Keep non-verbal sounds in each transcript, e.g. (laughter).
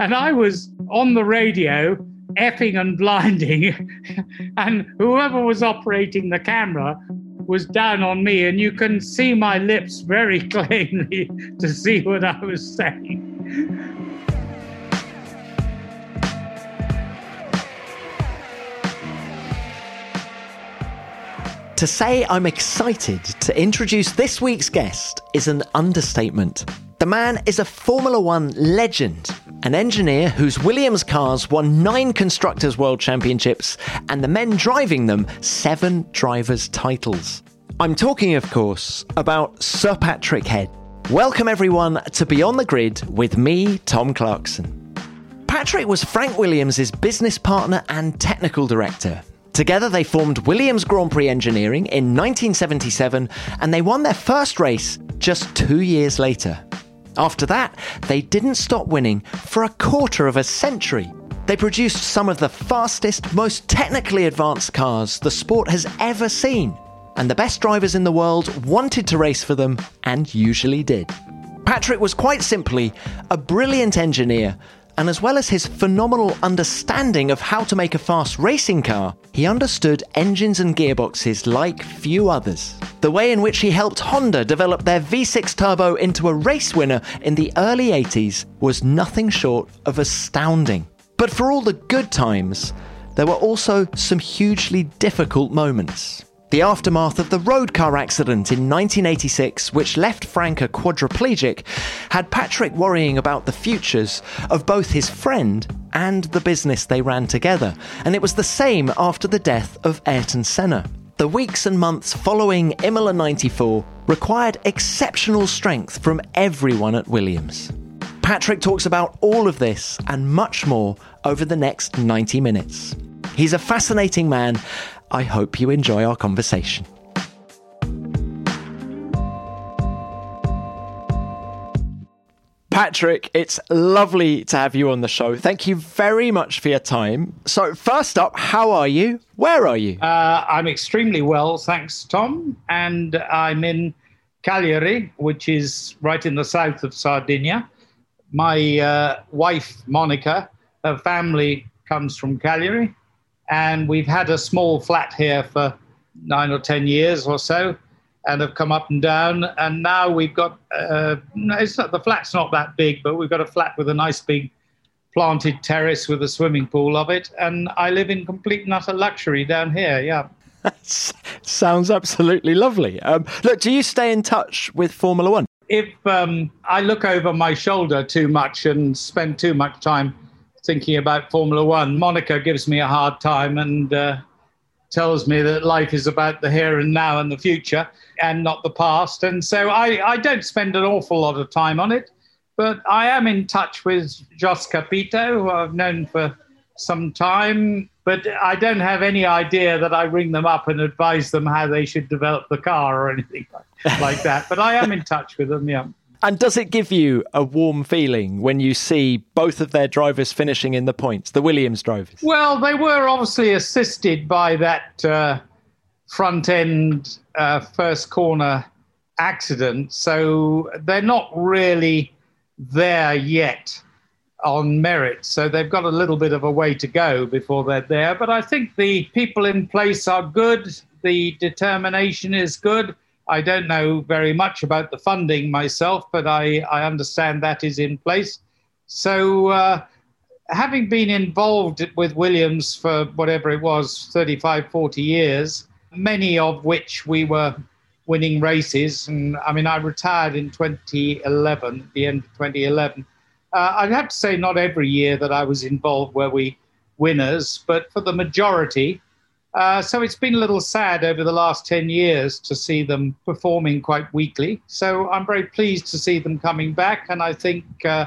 And I was on the radio effing and blinding, (laughs) and whoever was operating the camera was down on me, and you can see my lips very (laughs) plainly to see what I was saying. To say I'm excited to introduce this week's guest is an understatement. The man is a Formula One legend, an engineer whose Williams cars won nine Constructors' World Championships and the men driving them seven drivers' titles. I'm talking, of course, about Sir Patrick Head. Welcome, everyone, to Beyond the Grid with me, Tom Clarkson. Patrick was Frank Williams' business partner and technical director Together, they formed Williams Grand Prix Engineering in 1977 and they won their first race just two years later. After that, they didn't stop winning for a quarter of a century. They produced some of the fastest, most technically advanced cars the sport has ever seen, and the best drivers in the world wanted to race for them and usually did. Patrick was quite simply a brilliant engineer and as well as his phenomenal understanding of how to make a fast racing car, he understood engines and gearboxes like few others. The way in which he helped Honda develop their V6 turbo into a race winner in the early 80s was nothing short of astounding. But for all the good times, there were also some hugely difficult moments. The aftermath of the road car accident in 1986, which left Frank a quadriplegic, had Patrick worrying about the futures of both his friend and the business they ran together. And it was the same after the death of Ayrton Senna. The weeks and months following Imola 94 required exceptional strength from everyone at Williams. Patrick talks about all of this and much more over the next 90 minutes. He's a fascinating man I hope you enjoy our conversation. Patrick, it's lovely to have you on the show. Thank you very much for your time. So, first up, how are you? Where are you? Uh, I'm extremely well, thanks, Tom. And I'm in Cagliari, which is right in the south of Sardinia. My uh, wife, Monica, her family comes from Cagliari and we've had a small flat here for nine or ten years or so and have come up and down. And now we've got uh, it's not the flat's not that big but we've got a flat with a nice big planted terrace with a swimming pool of it. And i live in complete and utter luxury down here yeah. (laughs) Sounds absolutely lovely. Um, look do you stay in touch with formula one? If um, i look over my shoulder too much and spend too much time thinking about Formula One. Monica gives me a hard time and uh, tells me that life is about the here and now and the future and not the past. And so I, I don't spend an awful lot of time on it, but I am in touch with Jost Capito, who I've known for some time. But I don't have any idea that I ring them up and advise them how they should develop the car or anything (laughs) like that. But I am in touch with them, yeah. And does it give you a warm feeling when you see both of their drivers finishing in the points, the Williams drivers? Well, they were obviously assisted by that uh, front end uh, first corner accident. So they're not really there yet on merit. So they've got a little bit of a way to go before they're there. But I think the people in place are good, the determination is good. I don't know very much about the funding myself, but I, I understand that is in place. So, uh, having been involved with Williams for whatever it was 35, 40 years, many of which we were winning races. And I mean, I retired in 2011, at the end of 2011. Uh, I'd have to say, not every year that I was involved were we winners, but for the majority, uh, so it's been a little sad over the last 10 years to see them performing quite weakly. So I'm very pleased to see them coming back. And I think uh,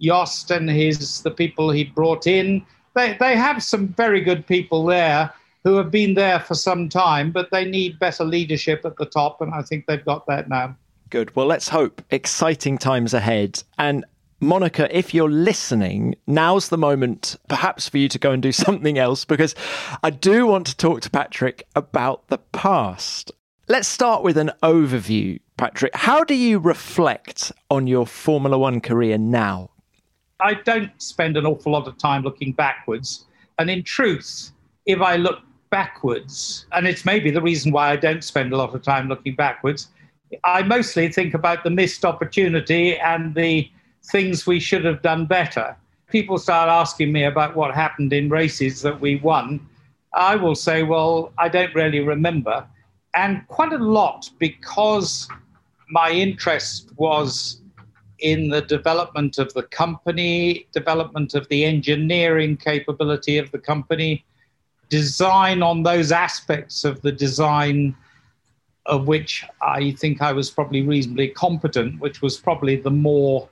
Jost and his the people he brought in, they, they have some very good people there who have been there for some time, but they need better leadership at the top. And I think they've got that now. Good. Well, let's hope exciting times ahead. And Monica, if you're listening, now's the moment perhaps for you to go and do (laughs) something else because I do want to talk to Patrick about the past. Let's start with an overview, Patrick. How do you reflect on your Formula One career now? I don't spend an awful lot of time looking backwards. And in truth, if I look backwards, and it's maybe the reason why I don't spend a lot of time looking backwards, I mostly think about the missed opportunity and the things we should have done better. People start asking me about what happened in races that we won. I will say, well, I don't really remember. And quite a lot because my interest was in the development of the company, development of the engineering capability of the company, design on those aspects of the design of which I think I was probably reasonably competent, which was probably the more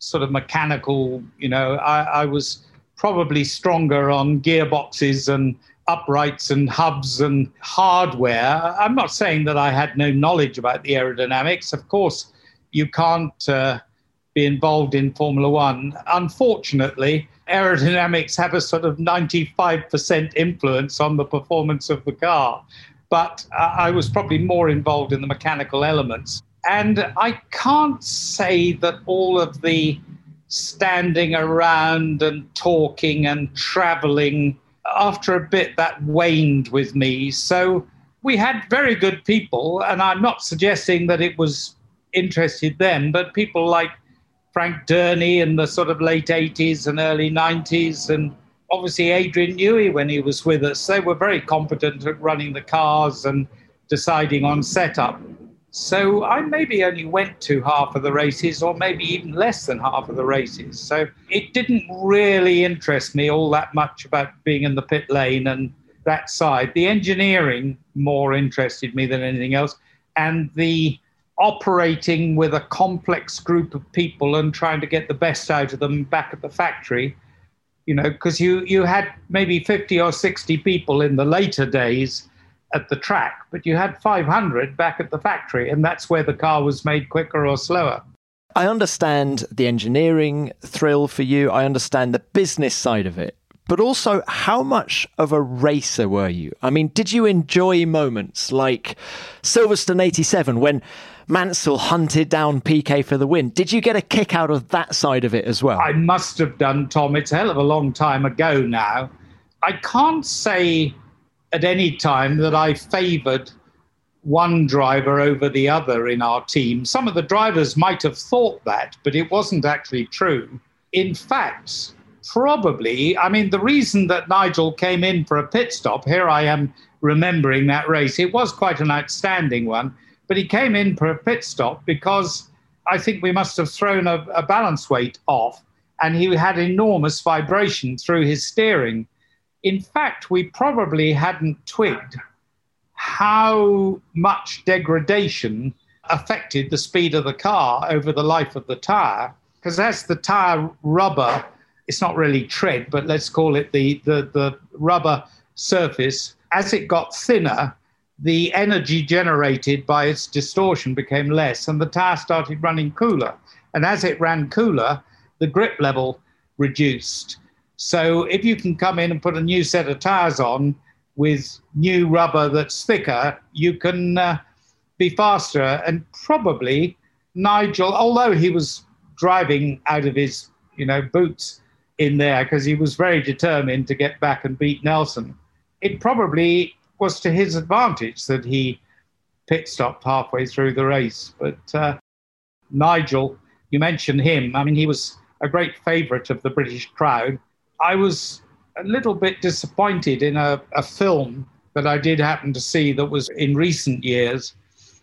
sort of mechanical, you know, I, I was probably stronger on gearboxes and uprights and hubs and hardware. I'm not saying that I had no knowledge about the aerodynamics. Of course, you can't uh, be involved in Formula One. Unfortunately, aerodynamics have a sort of 95% influence on the performance of the car. But uh, I was probably more involved in the mechanical elements. And I can't say that all of the standing around and talking and traveling, after a bit, that waned with me. So we had very good people, and I'm not suggesting that it was interested then, but people like Frank Dernie in the sort of late 80s and early 90s, and obviously Adrian Newey when he was with us. They were very competent at running the cars and deciding on setup. So I maybe only went to half of the races, or maybe even less than half of the races. So it didn't really interest me all that much about being in the pit lane and that side. The engineering more interested me than anything else, and the operating with a complex group of people and trying to get the best out of them back at the factory. You know, because you you had maybe fifty or sixty people in the later days at the track, but you had 500 back at the factory, and that's where the car was made quicker or slower. I understand the engineering thrill for you, I understand the business side of it. But also, how much of a racer were you? I mean, did you enjoy moments like Silverstone 87 when Mansell hunted down Piquet for the win? Did you get a kick out of that side of it as well? I must have done, Tom. It's a hell of a long time ago now. I can't say at any time that I favoured one driver over the other in our team. Some of the drivers might have thought that, but it wasn't actually true. In fact, probably, I mean, the reason that Nigel came in for a pit stop, here I am remembering that race, it was quite an outstanding one, but he came in for a pit stop because I think we must have thrown a, a balance weight off and he had enormous vibration through his steering in fact, we probably hadn't twigged how much degradation affected the speed of the car over the life of the tire. Because as the tire rubber, it's not really tread, but let's call it the, the, the rubber surface, as it got thinner, the energy generated by its distortion became less, and the tire started running cooler. And as it ran cooler, the grip level reduced. So if you can come in and put a new set of tires on with new rubber that's thicker, you can uh, be faster. And probably Nigel, although he was driving out of his, you know, boots in there because he was very determined to get back and beat Nelson, it probably was to his advantage that he pit stopped halfway through the race. But uh, Nigel, you mentioned him. I mean, he was a great favourite of the British crowd I was a little bit disappointed in a, a film that I did happen to see that was in recent years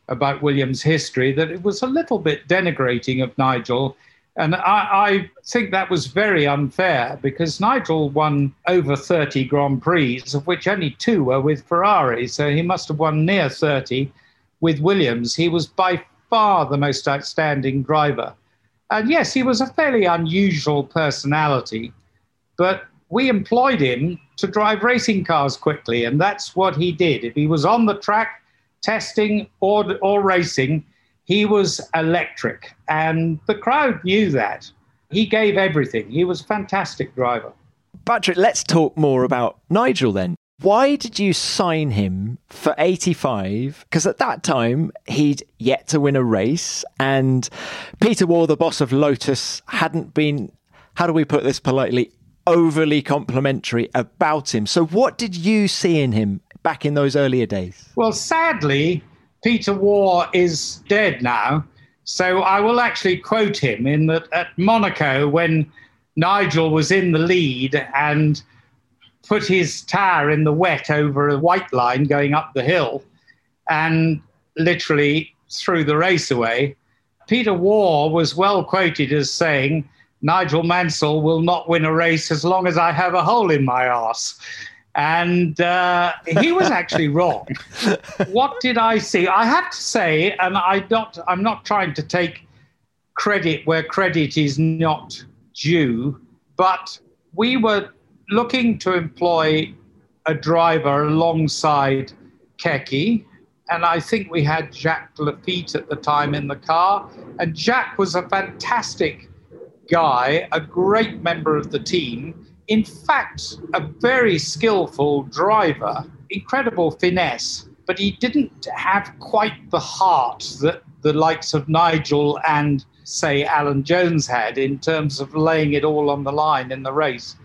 about Williams' history, that it was a little bit denigrating of Nigel. And I, I, think that was very unfair because Nigel won over 30 Grand Prix, of which only two were with Ferrari. So he must have won near 30 with Williams. He was by far the most outstanding driver. And yes, he was a fairly unusual personality. But we employed him to drive racing cars quickly, and that's what he did. If he was on the track testing or, or racing, he was electric. And the crowd knew that. He gave everything. He was a fantastic driver. Patrick, let's talk more about Nigel then. Why did you sign him for 85? Because at that time, he'd yet to win a race, and Peter Warr, the boss of Lotus, hadn't been how do we put this politely, overly complimentary about him. So, what did you see in him back in those earlier days? Well, sadly, Peter Warr is dead now. So I will actually quote him in that at Monaco when Nigel was in the lead and put his tire in the wet over a white line going up the hill and literally threw the race away. Peter Warr was well quoted as saying, Nigel Mansell will not win a race as long as I have a hole in my arse. And uh, he was actually wrong. (laughs) what did I see? I have to say, and I not, I'm not trying to take credit where credit is not due, but we were looking to employ a driver alongside Keke, and I think we had Jacques Laffite at the time in the car. And Jacques was a fantastic guy, a great member of the team. In fact, a very skillful driver, incredible finesse, but he didn't have quite the heart that the likes of Nigel and, say, Alan Jones had in terms of laying it all on the line in the race.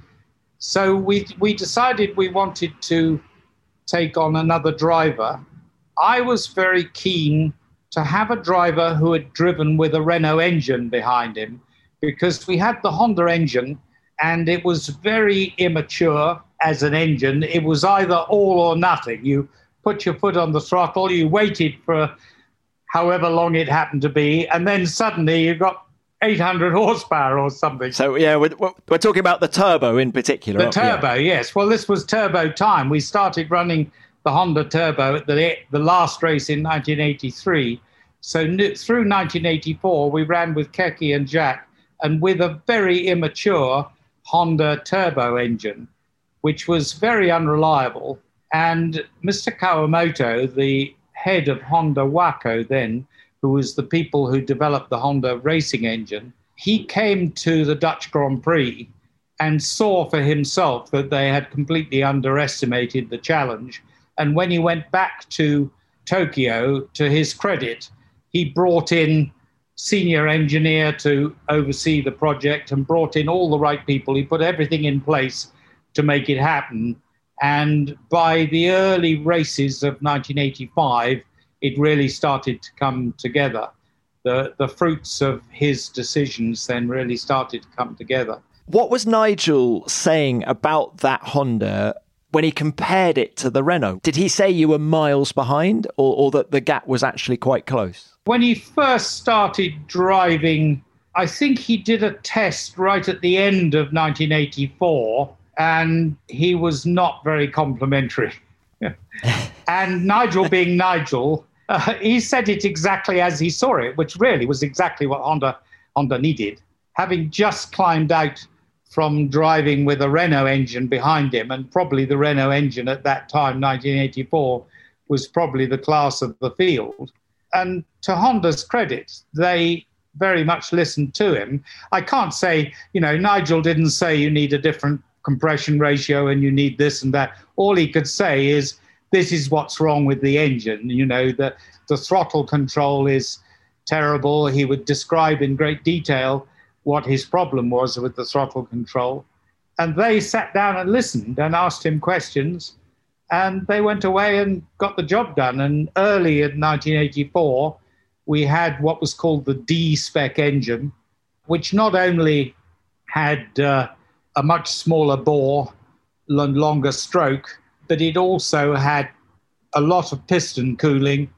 So we, we decided we wanted to take on another driver. I was very keen to have a driver who had driven with a Renault engine behind him because we had the Honda engine and it was very immature as an engine. It was either all or nothing. You put your foot on the throttle, you waited for however long it happened to be, and then suddenly you got 800 horsepower or something. So, yeah, we're, we're talking about the turbo in particular. The turbo, yes. Well, this was turbo time. We started running the Honda Turbo at the, the last race in 1983. So, through 1984, we ran with Keke and Jacques and with a very immature Honda turbo engine, which was very unreliable. And Mr. Kawamoto, the head of Honda WAKO then, who was the people who developed the Honda racing engine, he came to the Dutch Grand Prix and saw for himself that they had completely underestimated the challenge. And when he went back to Tokyo, to his credit, he brought in senior engineer to oversee the project and brought in all the right people. He put everything in place to make it happen. And by the early races of 1985, it really started to come together. The, the fruits of his decisions then really started to come together. What was Nigel saying about that Honda when he compared it to the Renault? Did he say you were miles behind or, or that the gap was actually quite close? When he first started driving, I think he did a test right at the end of 1984, and he was not very complimentary. (laughs) and Nigel, being Nigel, uh, he said it exactly as he saw it, which really was exactly what Honda, Honda needed. Having just climbed out from driving with a Renault engine behind him, and probably the Renault engine at that time, 1984, was probably the class of the field and to Honda's credit, they very much listened to him. I can't say, you know, Nigel didn't say you need a different compression ratio and you need this and that. All he could say is, this is what's wrong with the engine. You know, the, the throttle control is terrible. He would describe in great detail what his problem was with the throttle control. And they sat down and listened and asked him questions and they went away and got the job done. And early in 1984, we had what was called the D spec engine, which not only had uh, a much smaller bore and longer stroke, but it also had a lot of piston cooling,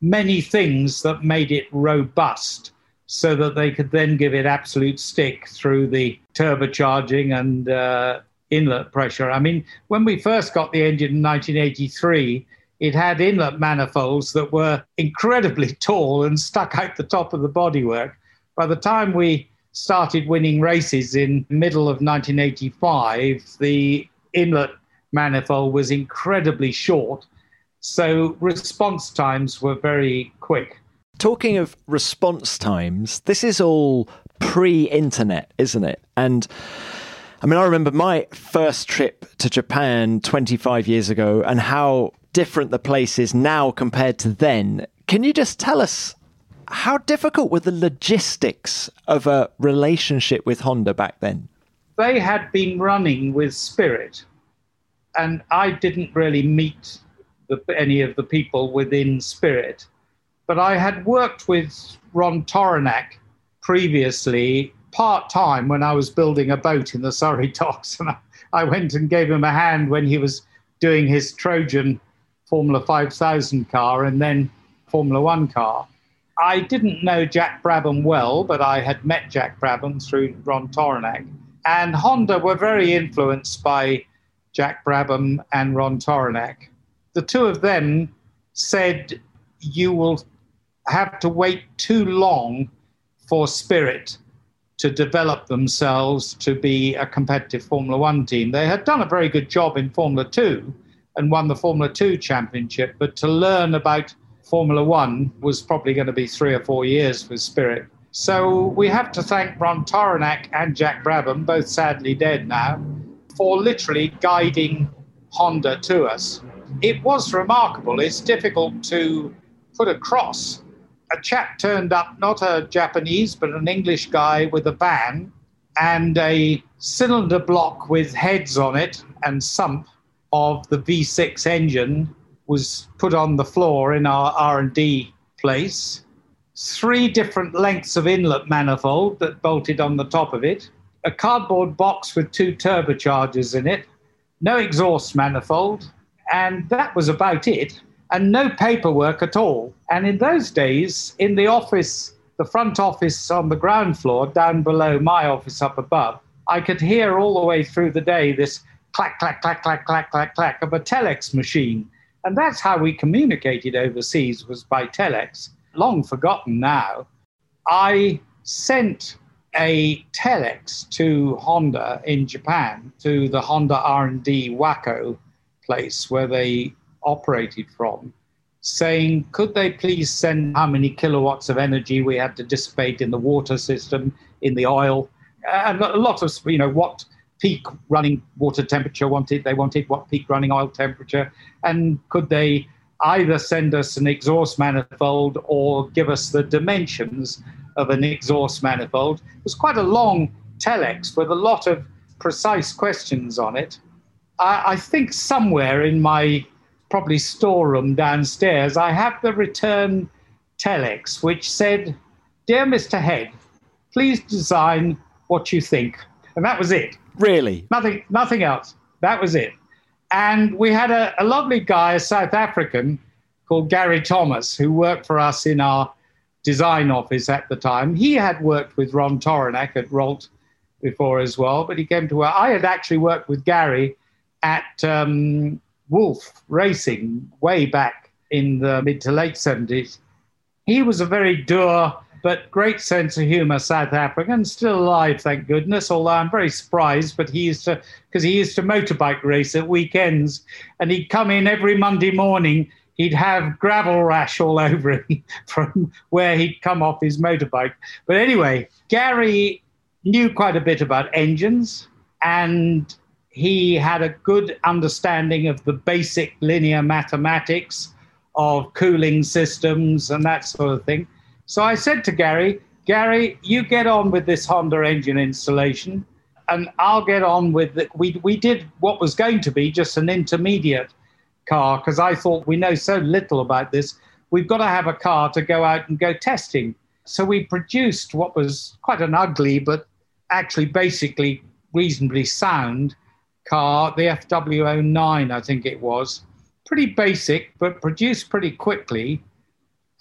many things that made it robust so that they could then give it absolute stick through the turbocharging and uh, inlet pressure. I mean, when we first got the engine in 1983, it had inlet manifolds that were incredibly (laughs) tall and stuck out the top of the bodywork. By the time we started winning races in middle of 1985, the inlet manifold was incredibly short, so response times were very quick. Talking of response times, this is all pre-internet, isn't it? And I mean, I remember my first trip to Japan 25 years ago and how different the place is now compared to then. Can you just tell us How difficult were the logistics of a relationship with Honda back then? They had been running with Spirit, and I didn't really meet the, any of the people within Spirit. But I had worked with Ron Tauranac previously part time when I was building a boat in the Surrey docks, (laughs) and I, I went and gave him a hand when he was doing his Trojan Formula 5000 car and then Formula One car. I didn't know Jack Brabham well, but I had met Jack Brabham through Ron Tauranac. And Honda were very influenced by Jack Brabham and Ron Tauranac. The two of them said, You will have to wait too long for Spirit to develop themselves to be a competitive Formula One team. They had done a very good job in Formula Two and won the Formula Two championship, but to learn about Formula One was probably going to be three or four years for Spirit. So we have to thank Ron Tauranac and Jack Brabham, both sadly dead now, for literally guiding Honda to us. It was remarkable. It's difficult to put across. A chap turned up, not a Japanese, but an English guy with a van and a cylinder block with heads on it and sump of the V6 engine was put on the floor in our R&D place. Three different lengths of inlet manifold that bolted on the top of it, a cardboard box with two turbochargers in it, no exhaust manifold, and that was about it, and no paperwork at all. And in those days, in the office, the front office on the ground floor, down below my office up above, I could hear all the way through the day this clack, clack, clack, clack, clack, clack, clack of a telex machine. And that's how we communicated overseas was by telex. Long forgotten now. I sent a telex to Honda in Japan, to the Honda R&D Wako place where they operated from, saying, could they please send how many kilowatts of energy we had to dissipate in the water system, in the oil, uh, and a lot of, you know, what peak running water temperature wanted, they wanted what peak running oil temperature, and could they either send us an exhaust manifold or give us the dimensions of an exhaust manifold. It was quite a long telex with a lot of precise questions on it. I, I think somewhere in my probably storeroom downstairs, I have the return telex which said, Dear Mr. Head, please design what you think. And that was it. Really? Nothing, nothing else. That was it. And we had a, a lovely guy, a South African called Gary Thomas, who worked for us in our design office at the time. He had worked with Ron Tauranac at Ralt before as well, but he came to work. I had actually worked with Gary at um, Wolf Racing way back in the mid to late 70s. He was a very dour but great sense of humor, South African, still alive, thank goodness. Although I'm very surprised, but he used to because he used to motorbike race at weekends, and he'd come in every Monday morning. He'd have gravel rash all (laughs) over him from where he'd come off his motorbike. But anyway, Gary knew quite a bit about engines, and he had a good understanding of the basic linear mathematics of cooling systems and that sort of thing. So I said to Gary, Gary, you get on with this Honda engine installation, and I'll get on with it. We, we did what was going to be just an intermediate car because I thought we know so little about this. We've got to have a car to go out and go testing. So we produced what was quite an ugly, but actually basically reasonably sound car, the FW09, I think it was. Pretty basic, but produced pretty quickly.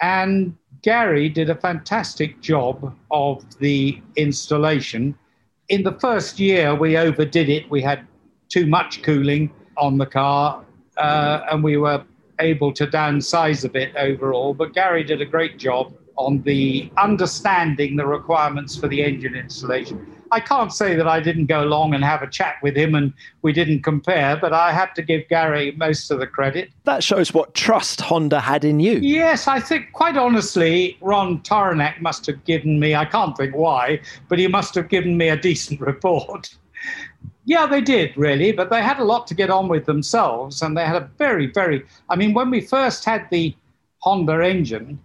And Gary did a fantastic job of the installation. In the first year, we overdid it. We had too much cooling on the car, uh, and we were able to downsize a bit overall. But Gary did a great job on the understanding the requirements for the engine installation. I can't say that I didn't go along and have a chat with him and we didn't compare, but I have to give Gary most of the credit. That shows what trust Honda had in you. Yes, I think, quite honestly, Ron Tauranac must have given me, I can't think why, but he must have given me a decent (laughs) report. Yeah, they did really, but they had a lot to get on with themselves, and they had a very, very. I mean, when we first had the Honda engine,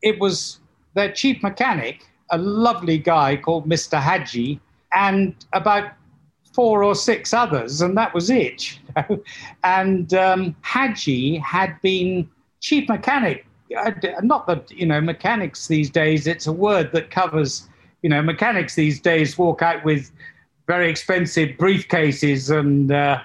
it was their chief mechanic, a lovely guy called Mr. Hadji, and about four or six others, and that was it. (laughs) and um, Hadji had been chief mechanic. Not that, you know, mechanics these days, it's a word that covers, you know, mechanics these days walk out with very expensive briefcases and, uh,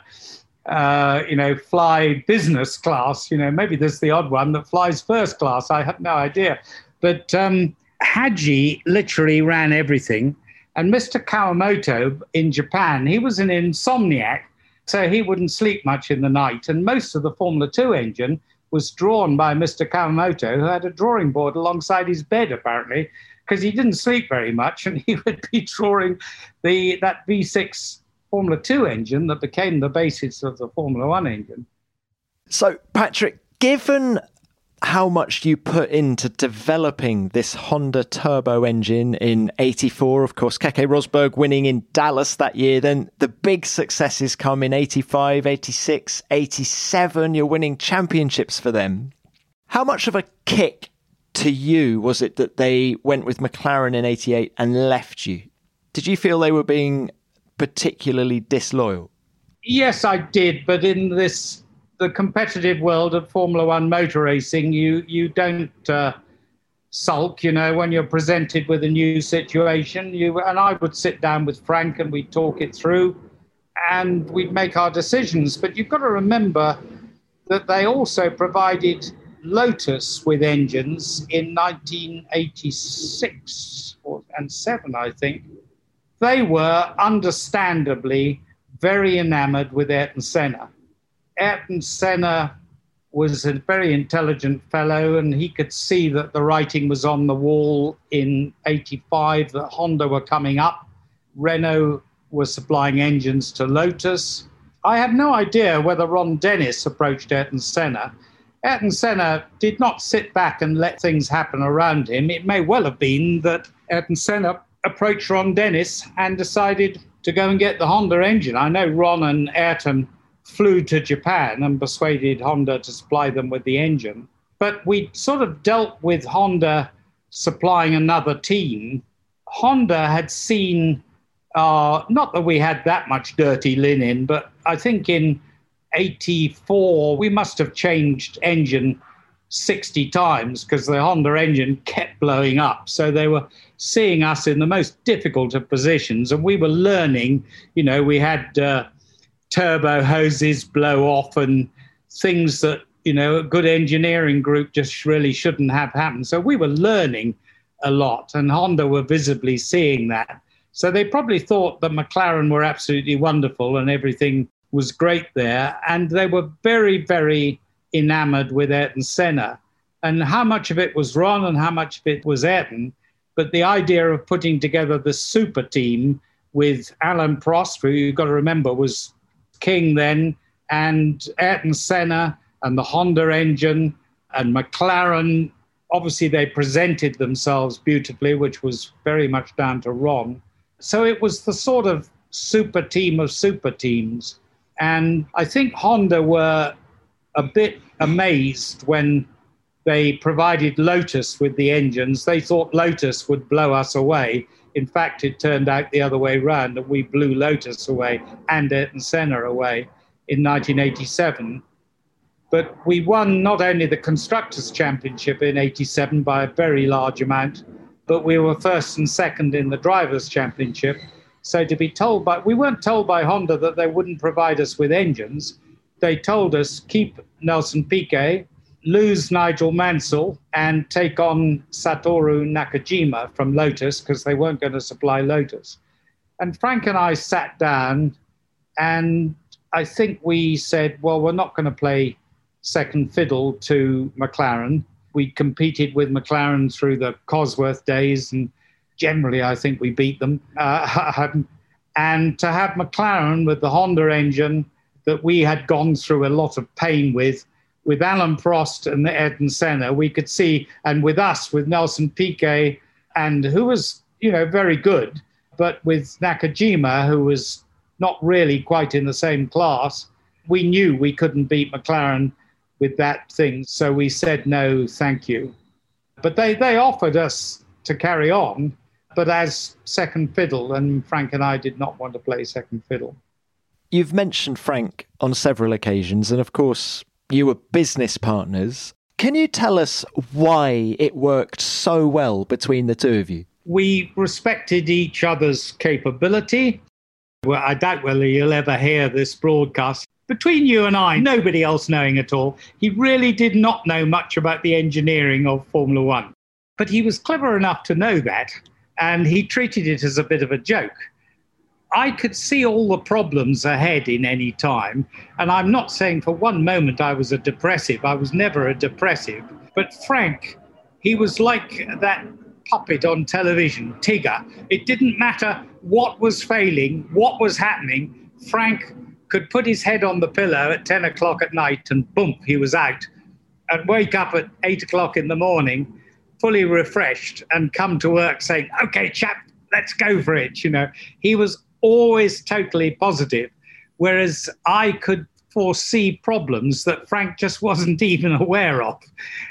uh, you know, fly business class. You know, maybe there's the odd one that flies first class. I have no idea. But um, Hadji literally ran everything. And Mr. Kawamoto in Japan, he was an insomniac, so he wouldn't sleep much in the night. And most of the Formula 2 engine was drawn by Mr. Kawamoto, who had a drawing board alongside his bed, apparently, because he didn't sleep very much. And he (laughs) would be drawing the, that V6 Formula 2 engine that became the basis of the Formula 1 engine. So, Patrick, given how much you put into developing this Honda turbo engine in 84. Of course, Keke Rosberg winning in Dallas that year. Then the big successes come in 85, 86, 87. You're winning championships for them. How much of a kick to you was it that they went with McLaren in 88 and left you? Did you feel they were being particularly disloyal? Yes, I did. But in this the competitive world of Formula One motor racing, you you don't uh, sulk. You know, when you're presented with a new situation, you and I would sit down with Frank and we'd talk it through, and we'd make our decisions. But you've got to remember that they also provided Lotus with engines in 1986 and seven, I think. They were understandably very enamored with Ayrton Senna Ayrton Senna was a very intelligent fellow, and he could see that the writing was on the wall in 85 that Honda were coming up. Renault was supplying engines to Lotus. I have no idea whether Ron Dennis approached Ayrton Senna. Ayrton Senna did not sit back and let things happen around him. It may well have been that Ayrton Senna approached Ron Dennis and decided to go and get the Honda engine. I know Ron and Ayrton flew to Japan and persuaded Honda to supply them with the engine. But we sort of dealt with Honda supplying another team. Honda had seen, uh, not that we had that much dirty linen, but I think in 84 we must have changed engine 60 times because the Honda engine kept blowing up. So they were seeing us in the most difficult of positions, and we were learning. You know, we had uh, turbo hoses blow off and things that you know a good engineering group just really shouldn't have happened. So we were learning a lot, and Honda were visibly seeing that. So they probably thought that McLaren were absolutely wonderful and everything was great there, and they were very, very enamored with Ayrton Senna. And how much of it was Ron and how much of it was Ayrton, but the idea of putting together the super team with Alain Prost, who you've got to remember was King then, and Ayrton Senna and the Honda engine and McLaren. Obviously, they presented themselves beautifully, which was very much down to Ron. So it was the sort of super team of super teams. And I think Honda were a bit amazed when they provided Lotus with the engines. They thought Lotus would blow us away. In fact, it turned out the other way around that we blew Lotus away and Ayrton Senna away in 1987. But we won not only the Constructors' Championship in 87 by a very large amount, but we were first and second in the Drivers' Championship. So to be told by, we weren't told by Honda that they wouldn't provide us with engines. They told us keep Nelson Piquet, lose Nigel Mansell and take on Satoru Nakajima from Lotus because they weren't going to supply Lotus. And Frank and I sat down and I think we said, well, we're not going to play second fiddle to McLaren. We competed with McLaren through the Cosworth days, and generally, I think we beat them. Uh, (laughs) and to have McLaren with the Honda engine that we had gone through a lot of pain with with Alain Prost and Ayrton Senna, we could see, and with us, with Nelson Piquet, and who was, you know, very good, but with Nakajima, who was not really quite in the same class, we knew we couldn't beat McLaren with that thing. So we said, no, thank you. But they, they offered us to carry on, but as second fiddle, and Frank and I did not want to play second fiddle. You've mentioned Frank on several occasions, and of course, you were business partners. Can you tell us why it worked so well between the two of you? We respected each other's capability. Well, I doubt whether you'll ever hear this broadcast. Between you and I, nobody else knowing at all, he really did not know much about the engineering of Formula One. But he was clever enough to know that, and he treated it as a bit of a joke. I could see all the problems ahead in any time. And I'm not saying for one moment I was a depressive. I was never a depressive. But Frank, he was like that puppet on television, Tigger. It didn't matter what was failing, what was happening. Frank could put his head on the pillow at 10 o'clock at night and boom, he was out. And wake up at 8 o'clock in the morning, fully refreshed, and come to work saying, okay, chap, let's go for it. You know, he was always totally positive, whereas I could foresee problems that Frank just (laughs) wasn't even aware of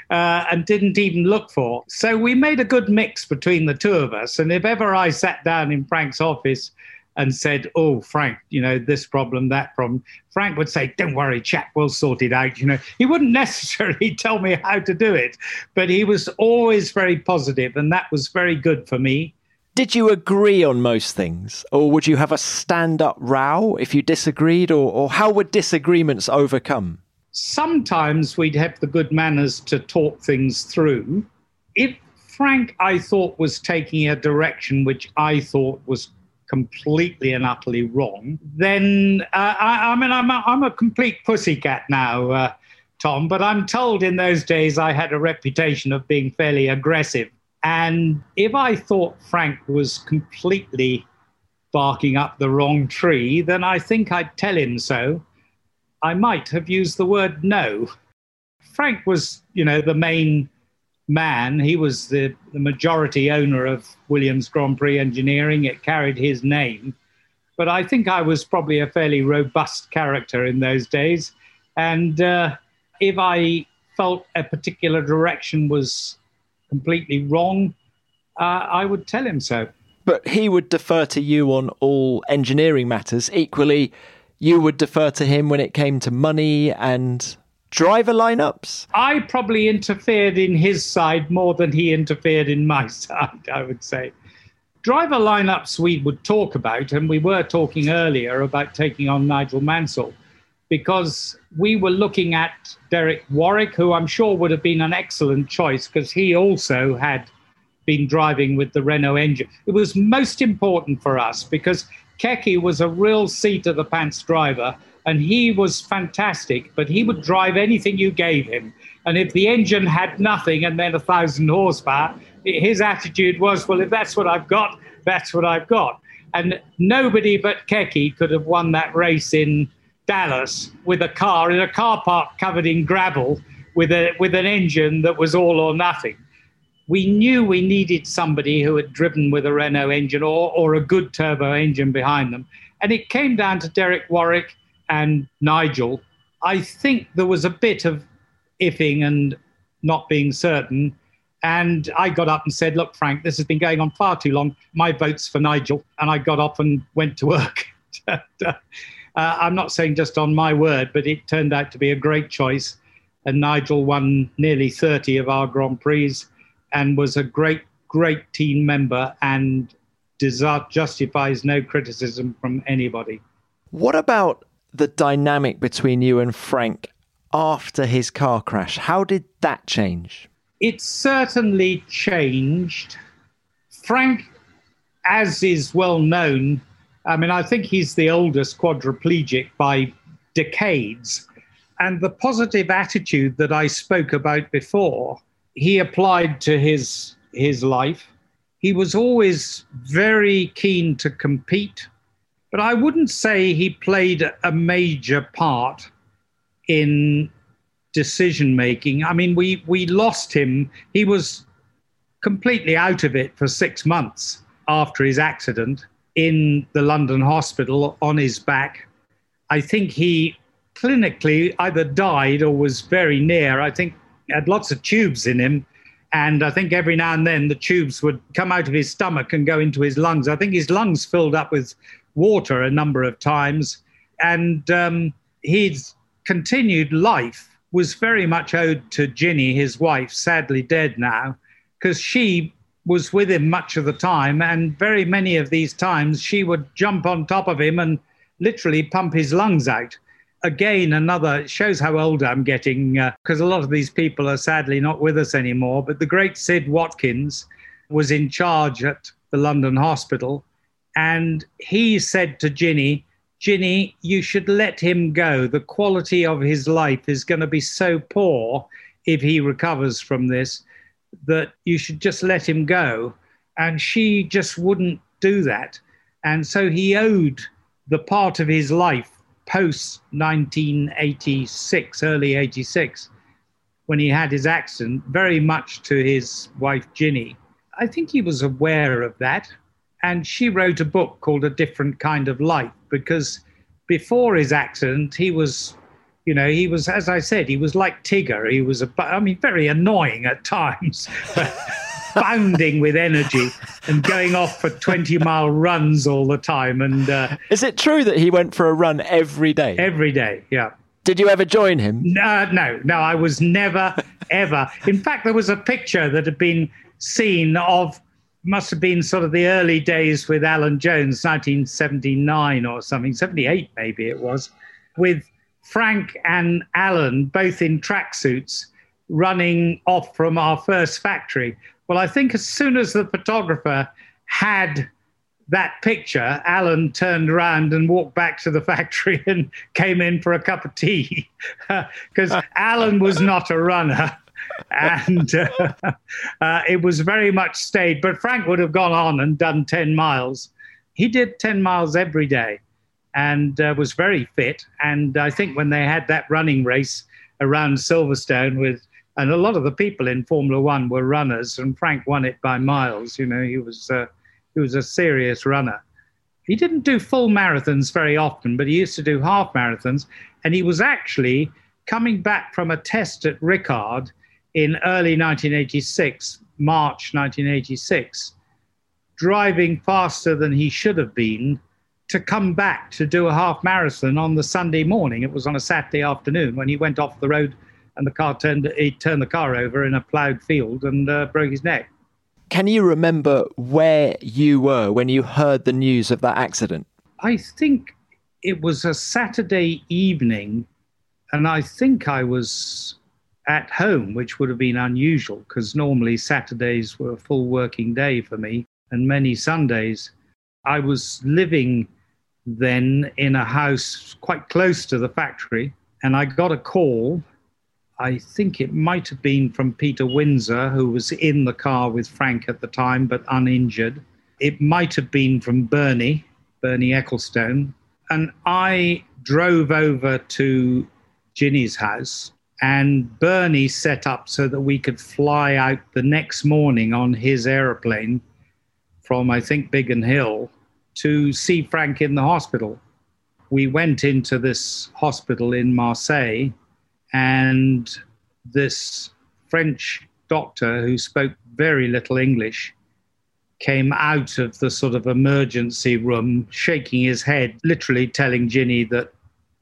uh, and didn't even look for. So we made a good mix between the two of us. And if ever I sat down in Frank's office and said, Oh, Frank, you know, this problem, that problem, Frank would say, Don't worry, chap, we'll sort it out. You know, he wouldn't (laughs) necessarily tell me how to do it, but he was always very positive, and that was very good for me. Did you agree on most things, or would you have a stand up row if you disagreed, or, or how were disagreements overcome? Sometimes we'd have the good manners to talk things through. If Frank, I thought, was taking a direction which I thought was completely and utterly wrong, then uh, I, I, mean, I'm a, I'm a complete pussycat now, uh, Tom, but I'm told in those days I had a reputation of being fairly aggressive. And if I thought Frank was completely barking up the wrong tree, then I think I'd tell him so. I might have used the word no. Frank was, you know, the main man. He was the, the majority owner of Williams Grand Prix Engineering. It carried his name. But I think I was probably a fairly robust character in those days. And uh, if I felt a particular direction was completely wrong, uh, I would tell him so. But he would defer to you on all engineering matters. Equally, you would defer to him when it came to money and driver lineups? I probably interfered in his side more than he interfered in my (laughs) side, I would say. Driver lineups we would talk about, and we were talking earlier about taking on Nigel Mansell because we were looking at Derek Warwick, who I'm sure would have been an excellent choice because he also had been driving with the Renault engine. It was most important for us because Keke was a real seat of the pants driver and he was fantastic, but he would drive anything you gave him. And if the engine had nothing and then a thousand horsepower, his attitude was, well, if that's what I've got, that's what I've got. And nobody but Keke could have won that race in Dallas with a car in a car park covered in gravel with a with an engine that was all or nothing. We knew we needed somebody who had driven with a Renault engine or, or a good turbo engine behind them. And it came down to Derek Warwick and Nigel. I think there was a bit of ifing and not being certain. And I got up and said, Look, Frank, this has been going on far too long. My vote's for Nigel. And I got up and went to work. (laughs) Uh, I'm not saying just on my word, but it turned out to be a great choice. And Nigel won nearly 30 of our Grand Prix and was a great, great team member and desert justifies no criticism from anybody. What about the dynamic between you and Frank after his car crash? How did that change? It certainly changed. Frank, as is well known, I mean, I think he's the oldest quadriplegic by decades. And the positive attitude that I spoke about before, he applied to his, his life. He was always very keen to compete, but I wouldn't say he played a major part in decision making. I mean, we, we lost him. He was completely out of it for six months after his accident in the London hospital on his back. I think he clinically either died or was very near. I think had lots of tubes in him And I think every now and then the tubes would come out of his stomach and go into his lungs. I think his lungs filled up with water a number of times. And um, his continued life was very much owed to Ginny, his wife, sadly dead now, because she was with him much of the time. And very many of these times, she would jump on top of him and literally pump his lungs out again, another shows how old I'm getting because uh, a lot of these people are sadly not with us anymore. But the great Sid Watkins was in charge at the London hospital, and he said to Ginny, Ginny, you should let him go. The quality of his life is going to be so poor if he recovers from this that you should just let him go. And she just wouldn't do that. And so he owed the part of his life post 1986, early 86, when he had his accident, very much to his wife Ginny. I think he was aware of that. And she wrote a book called A Different Kind of Life because before his accident, he was, you know, he was, as I said, he was like Tigger. He was, a, I mean, very annoying at times. (laughs) bounding with energy and going off for 20 mile runs all the time. And uh, is it true that he went for a run every day? Every day, yeah. Did you ever join him? No, no, no. I was never, ever. In fact, there was a picture that had been seen of, must have been sort of the early days with Alan Jones, 1979 or something, 78 maybe it was, with Frank and Alan both in tracksuits running off from our first factory. Well, I think as soon as the photographer had that picture, Alan turned around and walked back to the (laughs) factory and came in for a cup of tea (laughs) because Alan was not a runner. and uh, uh, it was very much stayed. But Frank would have gone on and done 10 miles. He did 10 miles every day and uh, was very fit. And I think when they had that running race around Silverstone with and a lot of the people in Formula One were runners, and Frank won it by miles. You know, he was uh, he was a serious runner. He didn't do full marathons very often, but he used to do half marathons, and he was actually coming back from a test at Ricard in early 1986, March 1986, driving faster than he should have been to come back to do a half marathon on the Sunday morning. It was on a Saturday afternoon when he went off the road and the car turned he turned the car over in a ploughed field and uh, broke his neck. Can you remember where you were when you heard the news of that accident? I think it was a Saturday evening, and I think I was at home, which would have been unusual because normally Saturdays were a full working day for me, and many Sundays. I was living then in a house quite close to the factory, and I got a call I think it might have been from Peter Windsor, who was in the car with Frank at the time, but uninjured. It might have been from Bernie, Bernie Ecclestone. And I drove over to Ginny's house, and Bernie set up so that we could fly out the next morning on his aeroplane from, I think, Biggin Hill to see Frank in the hospital. We went into this hospital in Marseille and this French doctor who spoke very little English came out of the sort of emergency room shaking his head, literally telling Ginny that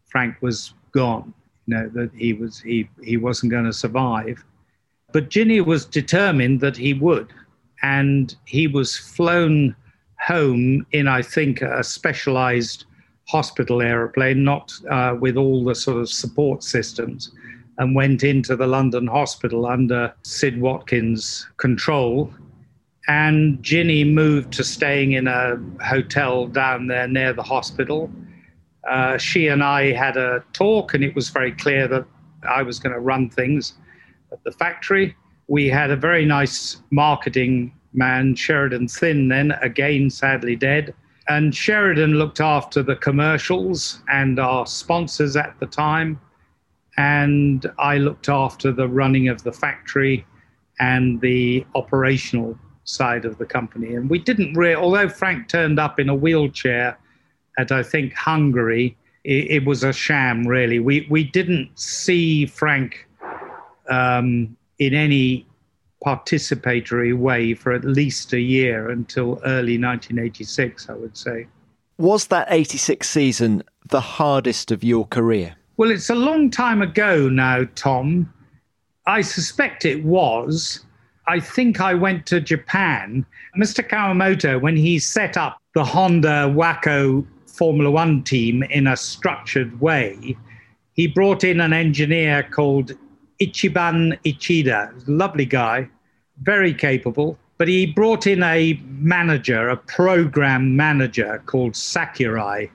Frank was gone, you know, that he was he he wasn't going to survive. But Ginny was determined that he would, and he was flown home in, I think, a specialized hospital aeroplane, not uh, with all the sort of support systems and went into the London hospital under Sid Watkins' control. And Ginny moved to staying in a hotel down there near the hospital. Uh, she and I had a talk, and it was very clear that I was going to run things at the factory. We had a very nice marketing man, Sheridan Thin, then again sadly dead. And Sheridan looked after the commercials and our sponsors at the time and I looked after the running of the factory and the operational side of the company. And we didn't really, although Frank turned up in a wheelchair at, I think, Hungary, it, it was a sham, really. We, we didn't see Frank um, in any participatory way for at least a year until early 1986, I would say. Was that 86 season the hardest of your career? Well, it's a long time ago now, Tom. I suspect it was. I think I went to Japan. Mr. Kawamoto, when he set up the Honda Wako Formula One team in a structured way, he brought in an engineer called Ichiban Ichida, lovely guy, very capable. But he brought in a manager, a program manager called Sakurai,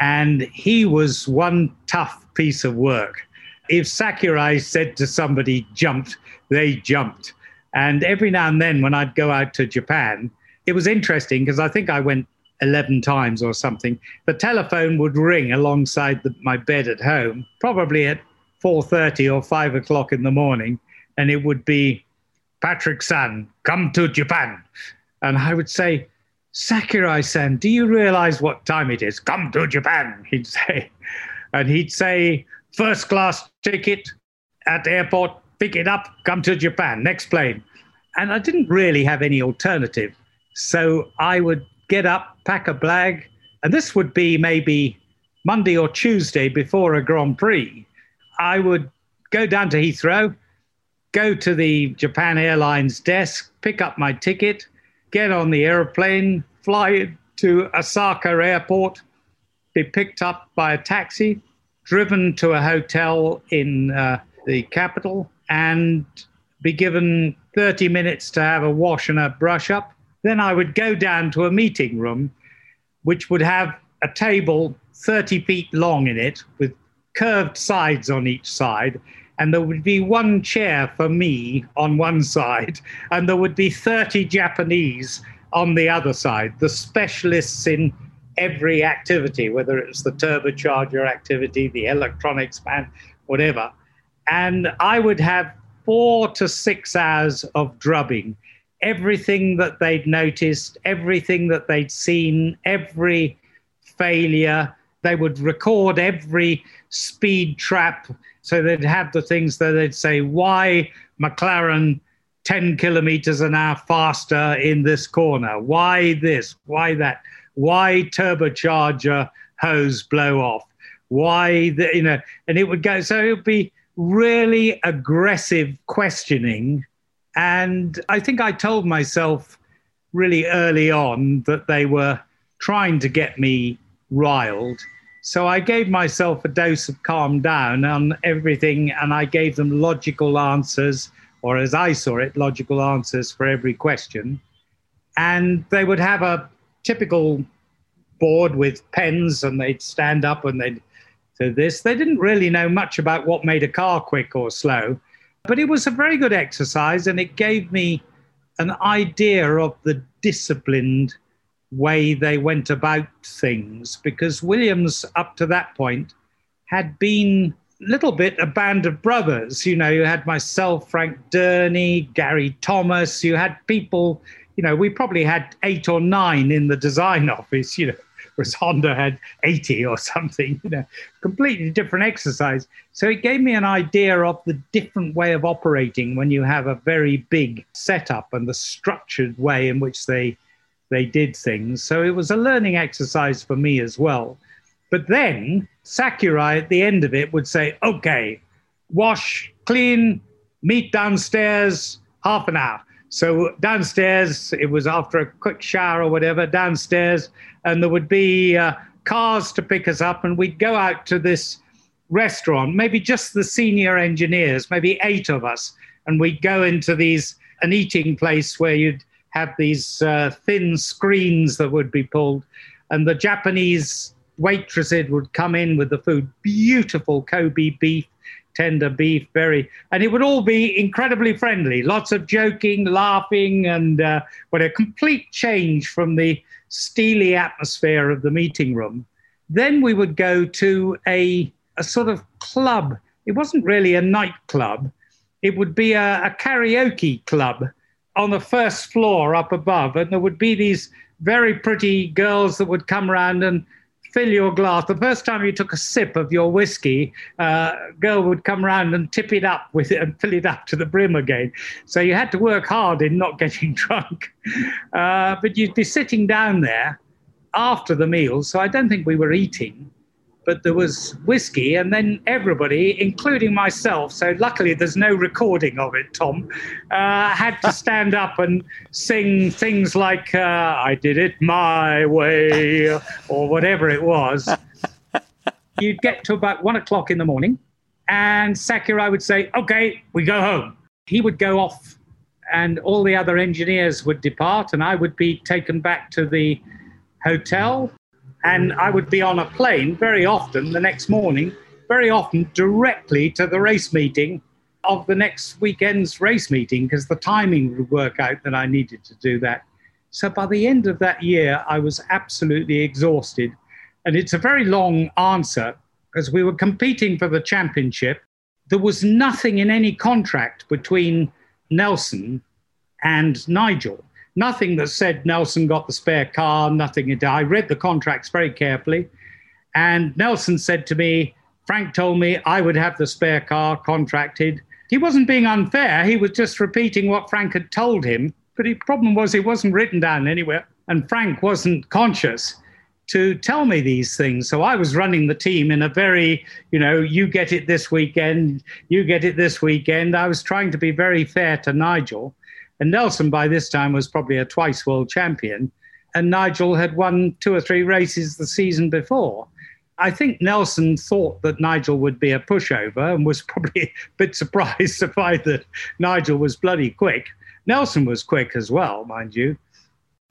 and he was one tough piece of work. If Sakurai said to somebody, jumped, they jumped. And every now and then, when I'd go out to Japan, it was interesting because I think I went 11 times or something. The telephone would ring alongside the, my bed at home, probably at 4.30 or 5 o'clock in the morning, and it would be, Patrick San, come to Japan. And I would say, Sakurai san, do you realize what time it is? Come to Japan, (laughs) he'd say. And he'd say, first class ticket at airport, pick it up, come to Japan, next plane. And I didn't really have any alternative. So I would get up, pack a bag, and this would be maybe Monday or Tuesday before a Grand Prix. I would go down to Heathrow, go to the Japan Airlines desk, pick up my ticket, get on the airplane, fly to Osaka Airport, be picked up by a taxi, driven to a hotel in uh, the capital, and be given 30 minutes to have a wash and a brush up. Then I would go down to a meeting room, which would have a table 30 feet long in it with curved sides on each side. And there would be one chair for me on one side, and there would be 30 Japanese on the other side, the specialists in every activity, whether it's the turbocharger activity, the electronics man, whatever. And I would have four to six hours of drubbing everything that they'd noticed, everything that they'd seen, every failure. They would record every speed trap. So they'd have the things that they'd say, why McLaren 10 kilometers an hour faster in this corner? Why this? Why that? Why turbocharger hose blow off? Why the, you know, and it would go, so it would be really aggressive questioning and I think I told myself really early on that they were trying to get me riled. So I gave myself a dose of calm down on everything and I gave them logical answers, or as I saw it, logical answers for every question. And they would have a typical board with pens and they'd stand up and they'd do this. They didn't really know much about what made a car quick or slow. But it was a very good exercise and it gave me an idea of the disciplined way they went about things because Williams, up to that point, had been a little bit a band of brothers. You know, you had myself, Frank Dernie, Gary Thomas, you had people, you know, we probably had eight or nine in the design (laughs) office, you know whereas Honda had 80 or something, you know, completely different exercise. So it gave me an idea of the different way of operating when you have a very big setup and the structured way in which they they did things. So it was a learning exercise for me as well. But then Sakurai at the end of it would say, okay, wash, clean, meet downstairs, half an hour. So downstairs, it was after a quick shower or whatever, downstairs, and there would be uh, cars to pick us up, and we'd go out to this restaurant, maybe just the senior engineers, maybe eight of us, and we'd go into these an eating place where you'd have these uh, thin screens that would be pulled, and the Japanese waitresses would come in with the food, beautiful Kobe beef tender beef, very, and it would all be incredibly friendly. Lots of joking, laughing, and uh, but a complete change from the steely atmosphere of the meeting room. Then we would go to a a sort of club. It wasn't really a nightclub. It would be a, a karaoke club on the first floor up above, and there would be these very pretty girls that would come around and fill your glass. The first time you took a sip of your whiskey, uh, girl would come around and tip it up with it and fill it up to the brim again. So you had to work hard in not (laughs) getting drunk. Uh, but you'd be sitting down there after the meal. So I don't think we were eating but there was whiskey, and then everybody, including myself, so luckily there's no recording of it, Tom, uh, had to stand up and sing things like uh, I did it my way, or whatever it was. You'd get to about one o'clock in the morning, and Sakurai would say, Okay, we go home. He would go off, and all the other engineers would depart, and I would be taken back to the hotel and I would be on a plane very often the next morning, very often directly to the race meeting of the next weekend's race meeting because the timing would work out that I needed to do that. So by the end of that year, I was absolutely exhausted. And it's a very long answer because we were competing for the championship. There was nothing in any contract between Nelson and Nigel nothing that said Nelson got the spare car, nothing. I read the contracts very carefully. And Nelson said to me, Frank told me I would have the spare car contracted. He wasn't being unfair. He was just repeating what Frank had told him. But the problem was it wasn't written down anywhere. And Frank wasn't conscious to tell me these things. So I was running the team in a very, you know, you get it this weekend, you get it this weekend. I was trying to be very fair to Nigel. And Nelson, by this time, was probably a twice world champion. And Nigel had won two or three races the season before. I think Nelson thought that Nigel would be a pushover and was (laughs) probably a bit surprised to find that Nigel was bloody quick. Nelson was quick as well, mind you.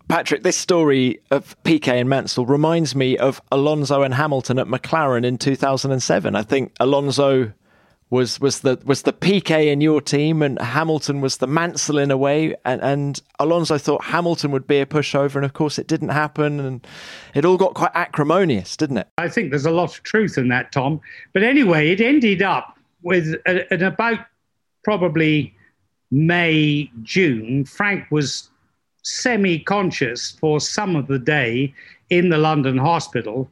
Patrick, this story of Piquet and Mansell reminds me of Alonso and Hamilton at McLaren in 2007. I think Alonso was was the was the Piquet in your team, and Hamilton was the Mansell in a way, and, and Alonso thought Hamilton would be a pushover, and of course it didn't happen, and it all got quite acrimonious, didn't it? I think there's a lot of truth in that, Tom. But anyway, it ended up with at about probably May June. Frank was semi-conscious for some of the day in the London hospital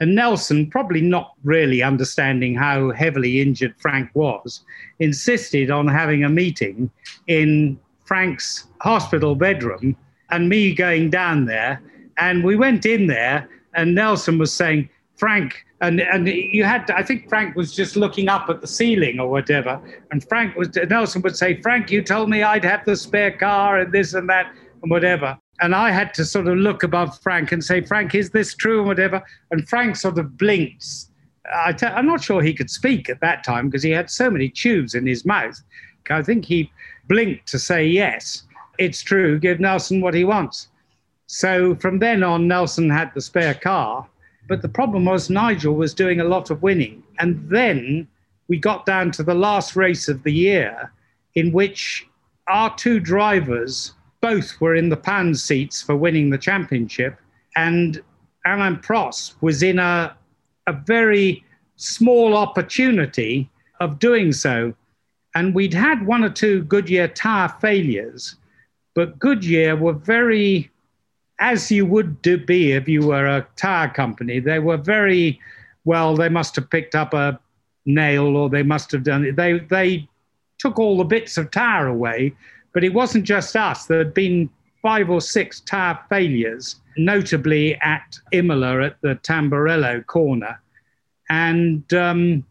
and Nelson, probably not really understanding how heavily injured Frank was, insisted on having a meeting in Frank's hospital bedroom and me going down there. And we went in there, and Nelson was saying, Frank, and, and you had, to, I think Frank was just looking up at the ceiling or whatever. And Frank was, Nelson would say, Frank, you told me I'd have the spare car and this and that and whatever and I had to sort of look above Frank and say, Frank, is this true and whatever? And Frank sort of blinks. i t- I'm not sure he could speak at that time because he had so many tubes in his mouth. I think he blinked to say, yes, it's true, give Nelson what he wants. So from then on, Nelson had the spare car. But the problem was Nigel was doing a lot of winning. And then we got down to the last race of the year in which our two drivers both were in the pan seats for winning the championship. And Alain Prost was in a, a very small opportunity of doing so. And we'd had one or two Goodyear tire failures, but Goodyear were very, as you would do be if you were a tire company, they were very, well, they must have picked up a nail or they must have done it. They, they took all the bits of tire away but it wasn't just us. There had been five or six tire failures, notably at Imola at the Tamburello corner. And um,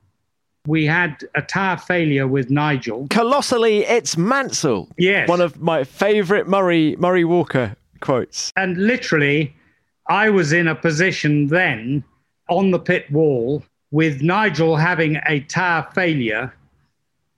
we had a tire failure with Nigel. Colossally, it's Mansell. Yes. One of my favourite Murray, Murray Walker quotes. And literally, I was in a position then on the pit wall with Nigel having a tire failure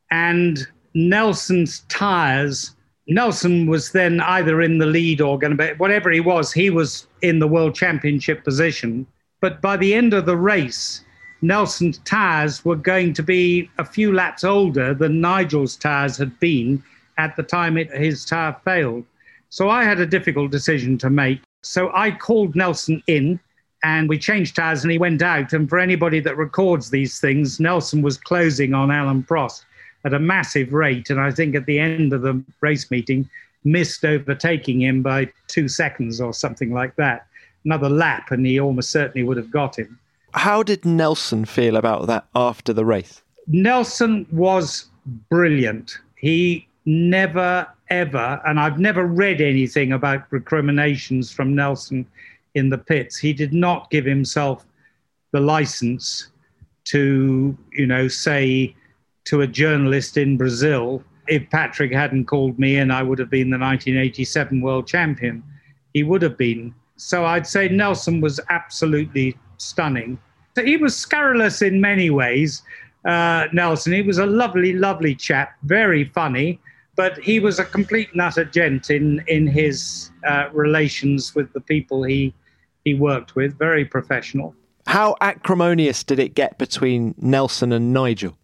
and Nelson's tyres Nelson was then either in the lead or going to be whatever he was, he was in the world championship position. But by the end of the race, Nelson's tyres were going to be a few laps older than Nigel's tyres had been at the time it, his tyre failed. So I had a difficult decision to make. So I called Nelson in and we changed tyres and he went out. And for anybody that records these things, Nelson was closing on Alain Prost at a massive rate. And I think at the end of the race meeting, missed overtaking him by two seconds or something like that. another lap, and he almost certainly would have got him. How did Nelson feel about that after the race? Nelson was brilliant. He never, ever, and I've never read anything about recriminations from Nelson in the pits. He did not give himself the license to, you know, say to a journalist in Brazil, if Patrick hadn't called me in, I would have been the 1987 world champion. He would have been. So I'd say Nelson was absolutely stunning. So he was scurrilous in many ways, uh, Nelson. He was a lovely, lovely chap, very funny, but he was a complete nutter gent in, in his uh, relations with the people he, he worked with, very professional. How acrimonious did it get between Nelson and Nigel?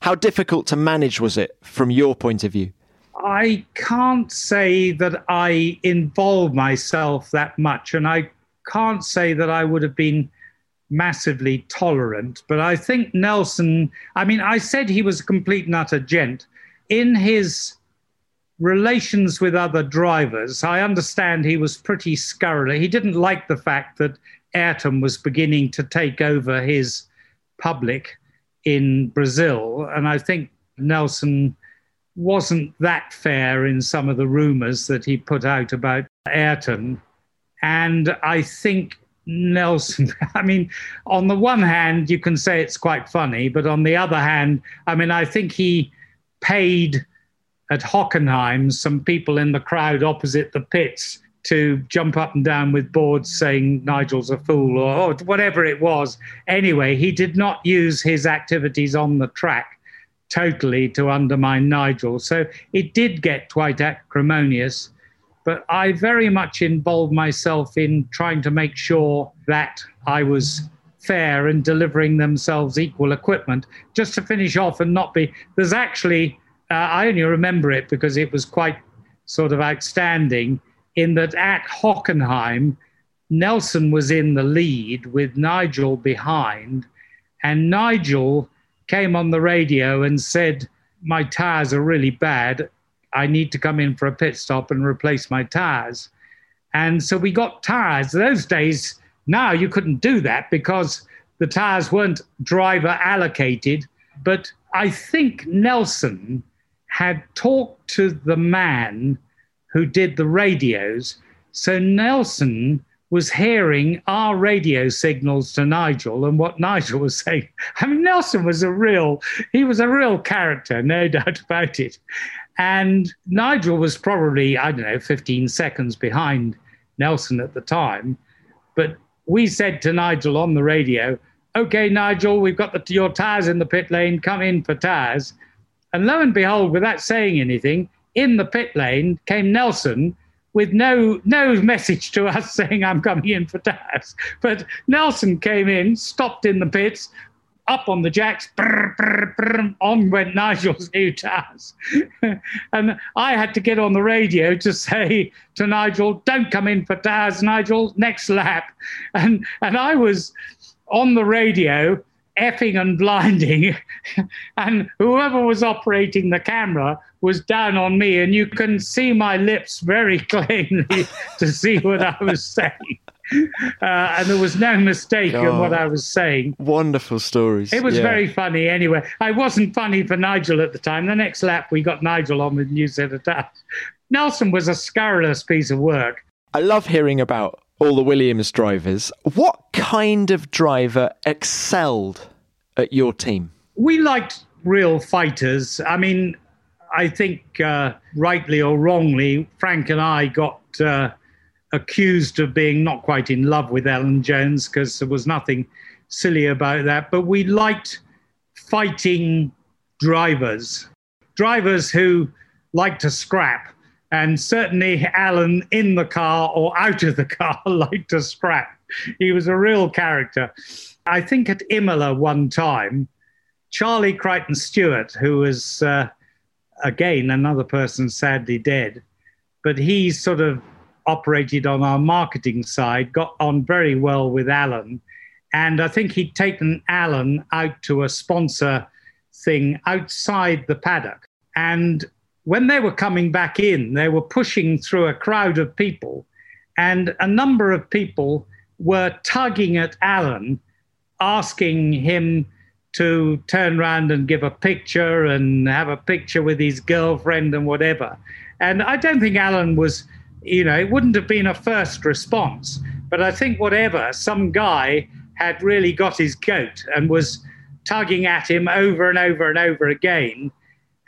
How difficult to manage was it from your point of view? I can't say that I involved myself that much, and I can't say that I would have been massively tolerant. But I think Nelson, I mean, I said he was a complete and utter gent. In his relations with other drivers, I understand he was pretty scurrilous. He didn't like the fact that Ayrton was beginning to take over his public in Brazil. And I think Nelson wasn't that fair in some of the rumors that he put out about Ayrton. And I think Nelson, (laughs) I mean, on the one hand, you can say it's quite funny, but on the other hand, I mean, I think he paid at Hockenheim some people in the crowd opposite the pits to jump up and down with boards saying Nigel's a fool or, or, whatever it was. Anyway, he did not use his activities on the track totally to undermine Nigel. So it did get quite acrimonious. But I very much involved myself in trying to make sure that I was fair and delivering themselves equal equipment. Just to finish off and not be, there's actually, uh, I only remember it because it was quite sort of outstanding in that at Hockenheim, Nelson was in the lead with Nigel behind, and Nigel came on the radio and said, My tires are really bad. I need to come in for a pit stop and replace my tires. And so we got tires. Those days, now you couldn't do that because the tires weren't driver allocated. But I think Nelson had talked to the man who did the radios. So Nelson was hearing our radio signals to Nigel and what Nigel was saying. (laughs) I mean, Nelson was a real, he was a real character, no (laughs) doubt about it. And Nigel was probably, I don't know, 15 seconds behind Nelson at the time. But we said to Nigel on the radio, okay, Nigel, we've got the, your tires in the pit lane, come in for tires. And lo and behold, without saying anything, in the pit lane came Nelson with no no message to us (laughs) saying I'm coming in for tires. But Nelson came in, stopped in the pits, up on the jacks, brr, brr, brr, on went Nigel's new tires. (laughs) and I had to get on the radio to say to Nigel, don't come in for tires, Nigel, next lap. (laughs) And and I was on the radio effing and blinding. and whoever was operating the camera was down on me, and you can see my lips very (laughs) plainly to see what I was saying. Uh, and there was no mistake oh, in what I was saying. Wonderful stories. It was yeah. very funny anyway. I wasn't funny for Nigel at the time. The next lap, we got Nigel on with new set of tires. Nelson was a scurrilous piece of work. I love hearing about all the Williams drivers. What kind of driver excelled at your team? We liked real fighters. I mean, I think uh, rightly or wrongly, Frank and I got uh, accused of being not quite in love with Alan Jones because there was nothing silly about that. But we liked fighting drivers, drivers who liked to scrap. And certainly Alan in the car or out of the car (laughs) liked to scrap. He was a real character. I think at Imola one time, Charlie Crichton Stuart, who was uh, again another person sadly dead, but he sort of operated on our marketing side, got on very well with Alan. And I think he'd taken Alan out to a sponsor thing outside the paddock. And when they were coming back in, they were pushing through a crowd of people And a number of people were tugging at Alan, asking him to turn around and give a picture and have a picture with his girlfriend and whatever. And I don't think Alan was, you know, it wouldn't have been a first response. But I think whatever, some guy had really got his goat and was tugging at him over and over and over again.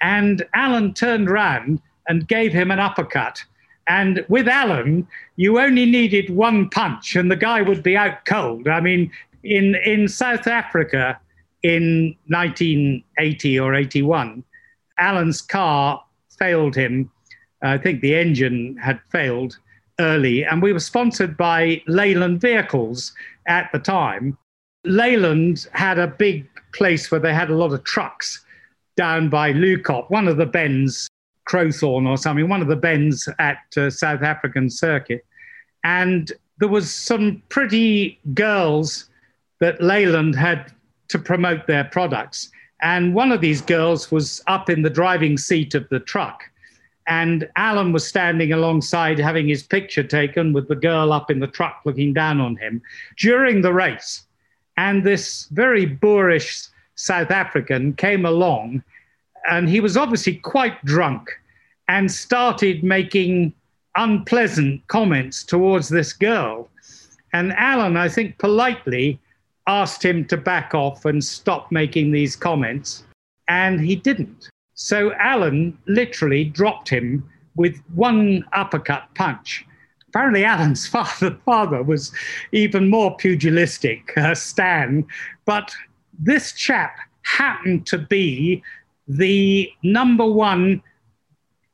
And Alan turned round and gave him an uppercut. And with Alan, you only needed one punch and the guy would be out cold. I mean, in, in South Africa in 1980 or 81, Alan's car failed him. I think the engine had failed early, and we were sponsored by Leyland Vehicles at the time. Leyland had a big place where they had a lot of trucks down by Leeuwkop, one of the bends, Crowthorne or something, one of the bends at uh, South African circuit. And there was some pretty girls that Leyland had to promote their products. And one of these girls was up in the driving seat of the truck. And Alan was standing alongside having his picture taken with the girl up in the truck looking down on him during the race. And this very boorish South African came along, and he was obviously quite drunk and started making unpleasant comments towards this girl. And Alan, I think, politely asked him to back off and stop making these comments, and he didn't. So Alan literally dropped him with one uppercut punch. Apparently, Alan's (laughs) father, father was even more pugilistic, uh, Stan, but this chap happened to be the number one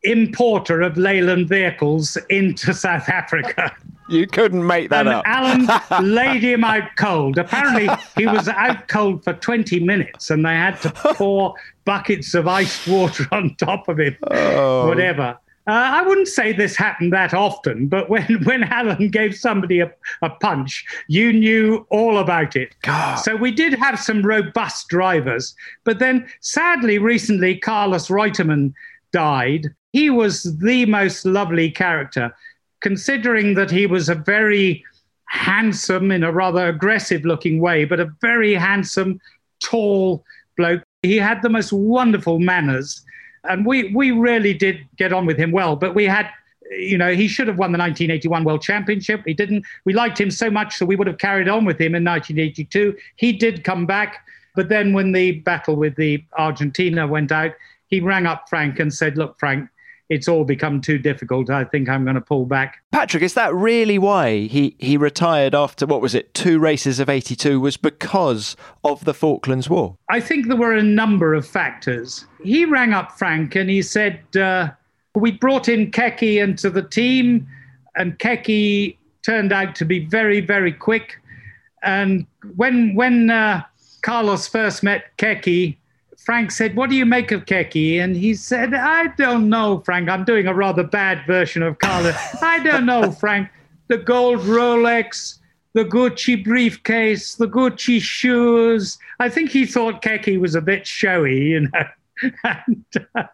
importer of Leyland vehicles into South Africa. (laughs) You couldn't make that and up. Alan (laughs) laid him out cold. Apparently, he was out cold for 20 minutes and they had to pour buckets of iced water on top of him, oh. whatever. Uh, I wouldn't say this happened that often, but when, (laughs) when Alan gave somebody a, a punch, you knew all about it. God. So we did have some robust drivers. But then, sadly, recently, Carlos Reutemann died. He was the most lovely character considering that he was a very handsome, in a rather aggressive looking way, but a very handsome, tall bloke. He had the most wonderful manners. And we, we really did get on with him well. But we had, you know, he should have won the 1981 World Championship. He didn't. We liked him so much, so we would have carried on with him in 1982. He did come back. But then when the battle with the Argentina went out, he rang up Frank and said, Look, Frank, it's all become too difficult. I think I'm going to pull back. Patrick, is that really why he, he retired after, what was it, two races of 82? Was because of the Falklands War? I think there were a number of factors. He rang up Frank and he said, uh, We brought in Keke into the team, and Keke turned out to be very, very quick. And when, when uh, Carlos first met Keke, Frank said, What do you make of Keke? And he said, I don't know, Frank. I'm doing a rather bad version of Carlos. I don't know, (laughs) Frank. The gold Rolex, the Gucci briefcase, the Gucci shoes. I think he thought Keke was a bit showy, you know. (laughs) and, uh,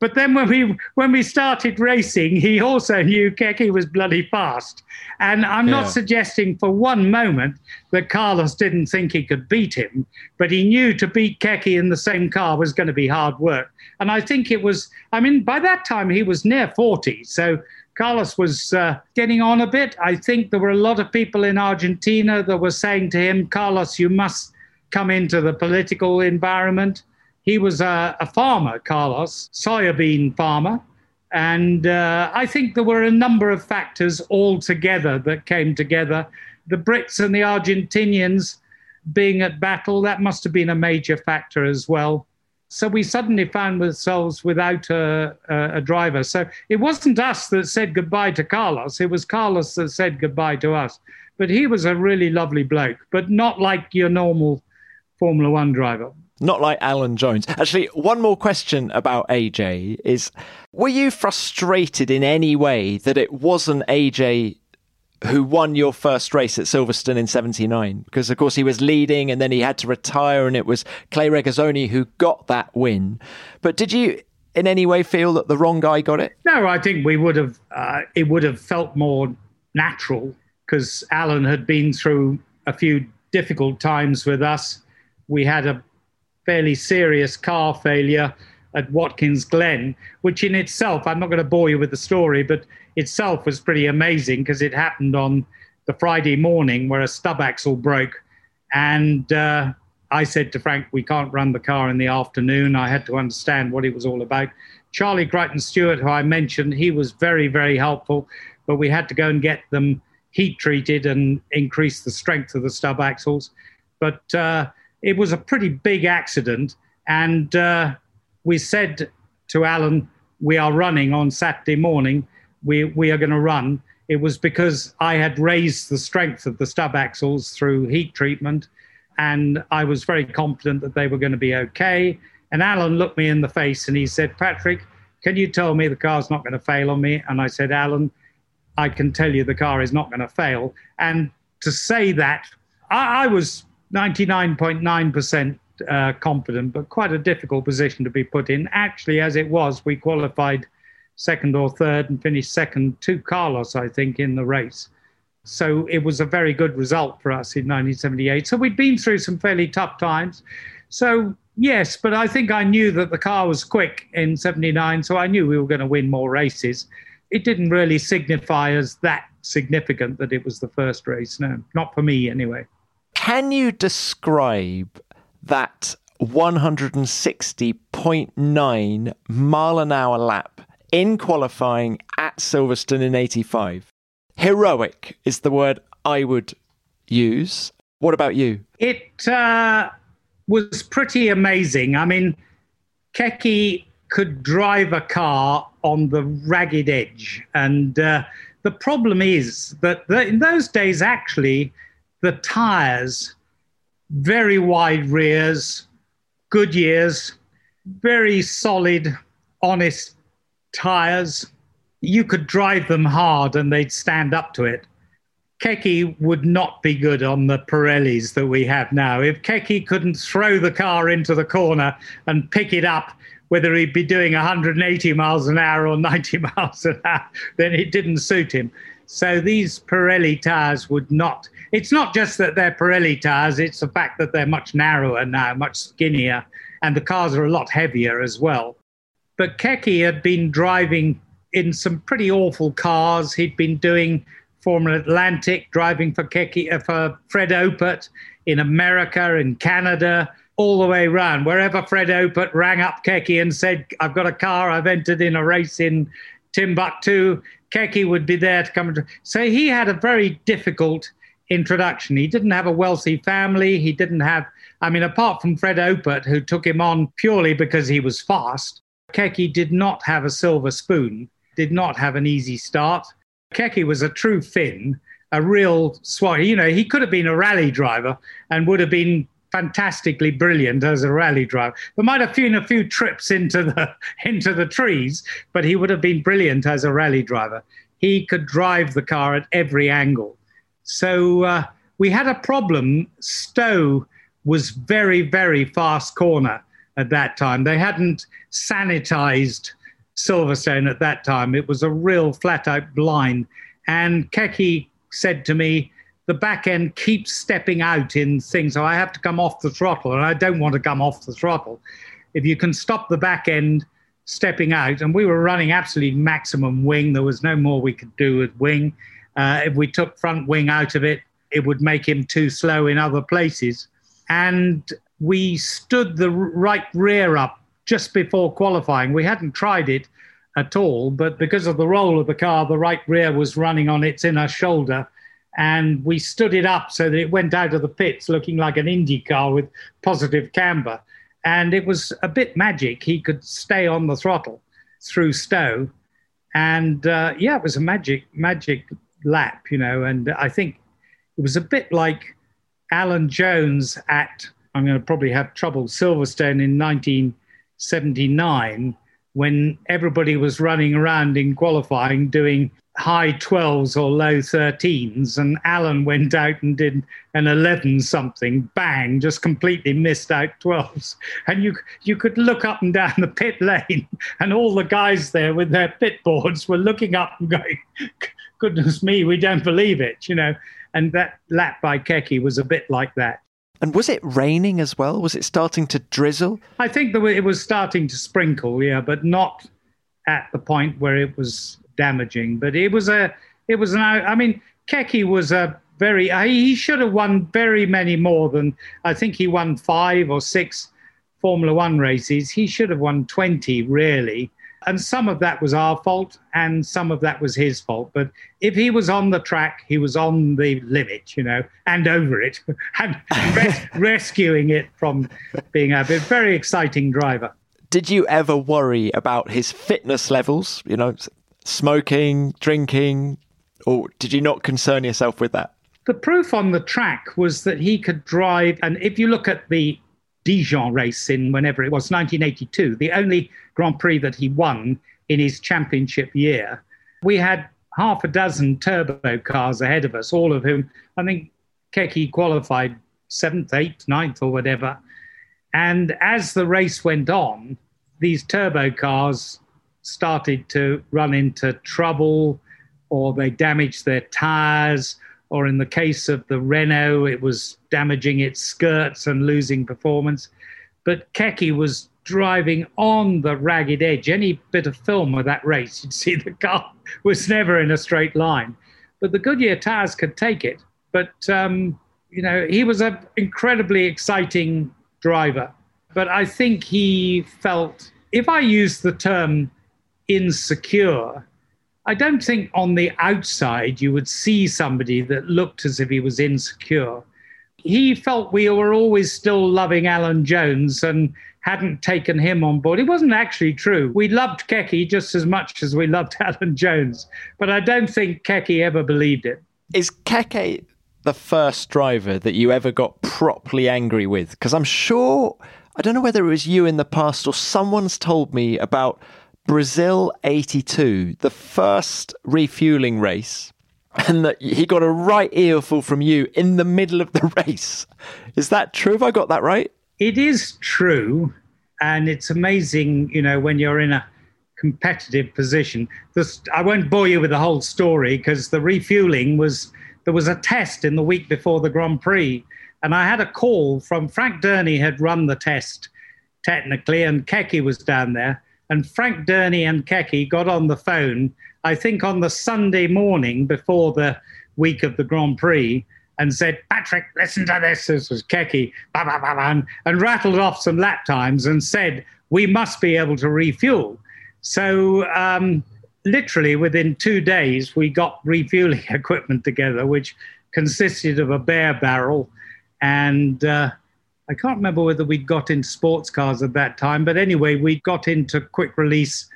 but then when we when we started racing, he also knew Keke was bloody fast. And I'm yeah. not suggesting for one moment that Carlos didn't think he could beat him, but he knew to beat Keke in the same car was going to be hard work. And I think it was. I mean, by that time he was near 40, so. Carlos was uh, getting on a bit. I think there were a lot of people in Argentina that were saying to him, Carlos, you must come into the political environment he was a, a farmer, Carlos, soybean farmer. And uh, I think there were a number of factors all together that came together. The Brits and the Argentinians being at battle, that must have been a major factor as well. So we suddenly found ourselves without a, a, a, driver. So it wasn't us that said goodbye to Carlos, it was Carlos that said goodbye to us. But he was a really lovely bloke, but not like your normal Formula One driver. Not like Alan Jones. Actually, one more question about AJ is were you frustrated in any way that it wasn't AJ who won your first race at Silverstone in 79? Because, of course, he was leading and then he had to retire, and it was Clay Regazzoni who got that win. But did you in any way feel that the wrong guy got it? No, I think we would have, uh, it would have felt more natural because Alan had been through a few difficult times with us. We had a fairly serious car failure at Watkins Glen, which in itself, I'm not going to bore you with the story, but itself was pretty amazing because it happened on the Friday morning where a stub axle broke. And uh, I said to Frank, we can't run the car in the afternoon. I had to understand what it was all about. Charlie Crichton Stuart, who I mentioned, he was very, very helpful, but we had to go and get them heat treated and increase the strength of the stub axles. But uh, it was a pretty big accident. And uh, we said to Alan, we are running on Saturday morning. We, we are going to run. It was because I had raised the strength of the stub axles through heat treatment, and I was very confident that they were going to be okay. And Alan looked me in the face and he said, Patrick, can you tell me the car's not going to fail on me? And I said, Alan, I can tell you the car is not going to fail. And to say that, I, I was 99.9% uh, confident, but quite a difficult position to be put in. Actually, as it was, we qualified second or third and finished second to Carlos, I think, in the race. So it was a very good result for us in 1978. So we'd been through some fairly tough times. So, yes, but I think I knew that the car was quick in 79, so I knew we were going to win more races. It didn't really signify as that significant that it was the first race. No, not for me anyway. Can you describe that 160.9 mile an hour lap in qualifying at Silverstone in 85. Heroic is the word I would use. What about you? It uh, was pretty amazing. I mean, Keke could drive a car on the ragged edge. And uh, the problem is that the, in those days, actually, the tires, very wide rears, Goodyears, very solid, honest tires. You could drive them hard and they'd stand up to it. Keke would not be good on the Pirellis that we have now. If Keke couldn't throw the car into the corner and pick it up, whether he'd be doing 180 miles an hour or 90 (laughs) miles an hour, then it didn't suit him. So these Pirelli tires would not. It's not just that they're Pirelli tires, it's the fact that they're much narrower now, much skinnier, and the cars are a lot heavier as well. But Keke had been driving in some pretty awful cars. He'd been doing Formula Atlantic, driving for Keke, uh, for Fred Opert in America, in Canada, all the way around. Wherever Fred Opert rang up Keke and said, I've got a car, I've entered in a race in Timbuktu, Keke would be there to come. And... So he had a very difficult introduction. He didn't have a wealthy family. He didn't have, I mean, apart from Fred Opert, who took him on purely because he was fast, Keke did not have a silver spoon, did not have an easy start. Keke was a true Finn, a real swat. You know, he could have been a rally driver and would have been fantastically brilliant as a rally driver. There might have been a few trips into the (laughs) into the trees, but he would have been brilliant as a rally driver. He could drive the car at every angle. So uh, we had a problem. Stowe was very, very fast corner at that time. They hadn't sanitized Silverstone at that time. It was a real flat out blind. And Keke said to me, the back end keeps stepping out in things, so I have to come off the throttle, and I don't want to come off the throttle. If you can stop the back end stepping out, and we were running absolutely maximum wing, there was no more we could do with wing. Uh, if we took front wing out of it, it would make him too slow in other places. And we stood the right rear up just before qualifying. We hadn't tried it at all, but because of the roll of the car, the right rear was running on its inner shoulder. And we stood it up so that it went out of the pits looking like an Indy car with positive camber. And it was a bit magic. He could stay on the throttle through Stowe. And uh, yeah, it was a magic, magic lap, you know. And I think it was a bit like Alan Jones at I'm going to probably have trouble. Silverstone in 1979, when everybody was running around in qualifying doing high 12s or low 13s, and Alan went out and did an 11 something, bang, just completely missed out 12s. And you, you could look up and down the pit lane, (laughs) and all the guys there with their pit boards were looking up and going, (laughs) goodness me, we don't believe it, you know. And that lap by Keke was a bit like that. And was it raining as well? Was it starting to drizzle? I think that it was starting to sprinkle, yeah, but not at the point where it was damaging. But it was a, it was an. I mean, Keke was a very. Uh, he should have won very many more than. I think he won five or six Formula One races. He should have won twenty, really and some of that was our fault and some of that was his fault. But if he was on the track, he was on the limit, you know, and over it, (laughs) and res- (laughs) rescuing it from being a very exciting driver. Did you ever worry about his fitness levels, you know, smoking, drinking, or did you not concern yourself with that? The proof on the track was that he could drive. And if you look at the Dijon race in whenever it was, 1982, the only Grand Prix that he won in his championship year. We had half a dozen turbo cars ahead of us, all of whom I think Keke qualified seventh, eighth, ninth, or whatever. And as the race went on, these turbo cars started to run into trouble or they damaged their tires or in the case of the Renault, it was damaging its skirts and losing performance. But Keke was driving on the ragged edge. Any bit of film of that race, you'd see the car was never in a straight line. But the Goodyear tires could take it. But, um, you know, he was an incredibly exciting driver. But I think he felt, if I use the term insecure, I don't think on the outside you would see somebody that looked as if he was insecure. He felt we were always still loving Alan Jones and hadn't taken him on board. It wasn't actually true. We loved Keke just as much as we loved (laughs) Alan Jones, but I don't think Keke ever believed it. Is Keke the first driver that you ever got properly angry with? Because I'm sure, I don't know whether it was you in the past or someone's told me about Brazil 82, the first refueling race, and that he got a right earful from you in the middle of the (laughs) race. Is that true? Have I got that right? It is true. And it's amazing, you know, when you're in a competitive position. This, I won't bore you with the whole story because the refueling was, there was a test in the week before the Grand Prix. And I had a call from Frank Dernie had run the test technically, and Keke was down there and Frank Dernie and Keke got on the phone, I think on the Sunday morning before the week of the Grand Prix, and said, Patrick, listen to this. This was bah, and, rattled off some lap times and said, we must be able to refuel. So, um, literally within two days, we got refueling (laughs) equipment together, which consisted of a bare barrel and uh, I can't remember whether we got into sports cars at that time, but anyway, we got into quick release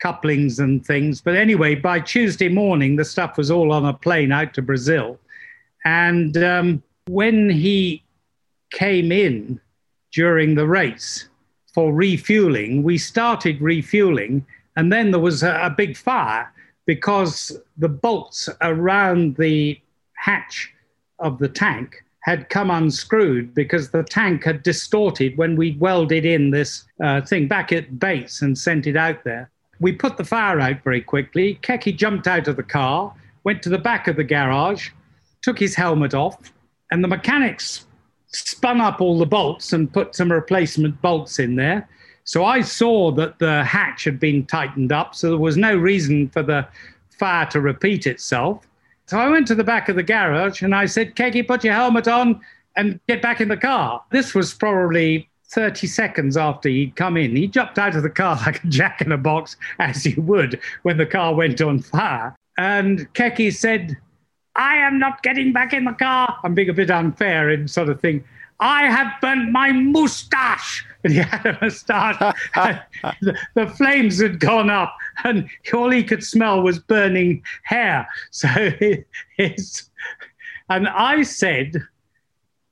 couplings and things. But anyway, by Tuesday morning, the stuff was all on a plane out to Brazil. And um, when he came in during the race for refueling, we started refueling, and then there was a, a big fire because the bolts around the hatch of the tank had come unscrewed because the tank had distorted when we welded in this uh, thing back at base and sent it out there. We put the fire out very quickly. Keke jumped out of the car, went to the back of the garage, took his helmet off, and the mechanics spun up all the bolts and put some replacement bolts in there. So I saw that the hatch had been tightened up, so there was no reason for the fire to repeat itself. So I went to the back of the garage and I said, Keke, put your helmet on and get back in the car. This was probably 30 seconds after he'd come in. He jumped out of the car (laughs) like a jack in a box, as you would when the car went on fire. And Keke said, I am not getting back in the car. I'm being a bit unfair in sort of thing. I have burnt my moustache. And (laughs) he had a moustache. the, (laughs) the, flames had gone up, and all he could smell was burning hair. (laughs) So his, and I said,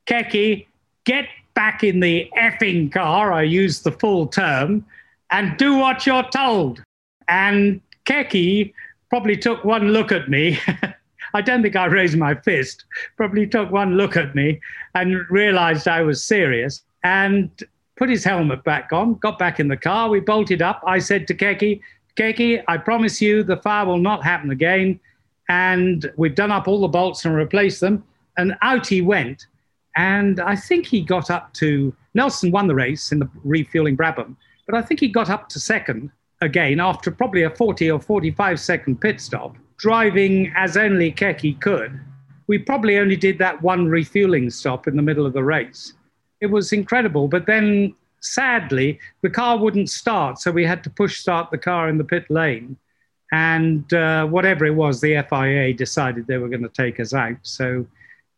Keke, get back in the effing car. I used the full term, and do what you're told. And Keke probably took one look at me. (laughs) I don't think I raised my fist, probably took one look at me and realized I was serious and put his helmet back on, got back in the car. We bolted up. I said to Keke, Keke, I promise you the fire will not happen again. and we've done up all the bolts and replaced them. And out he went. And I think he got up to Nelson won the race in the refueling Brabham, but I think he got up to second again after probably a 40 or 45 second pit stop, driving as only Keke could. We probably only did that one refueling stop in the middle of the race. It was incredible, but then sadly, the car wouldn't start, so we had to push start the car in the pit lane. And uh, whatever it was, the FIA decided they were going to take us out. So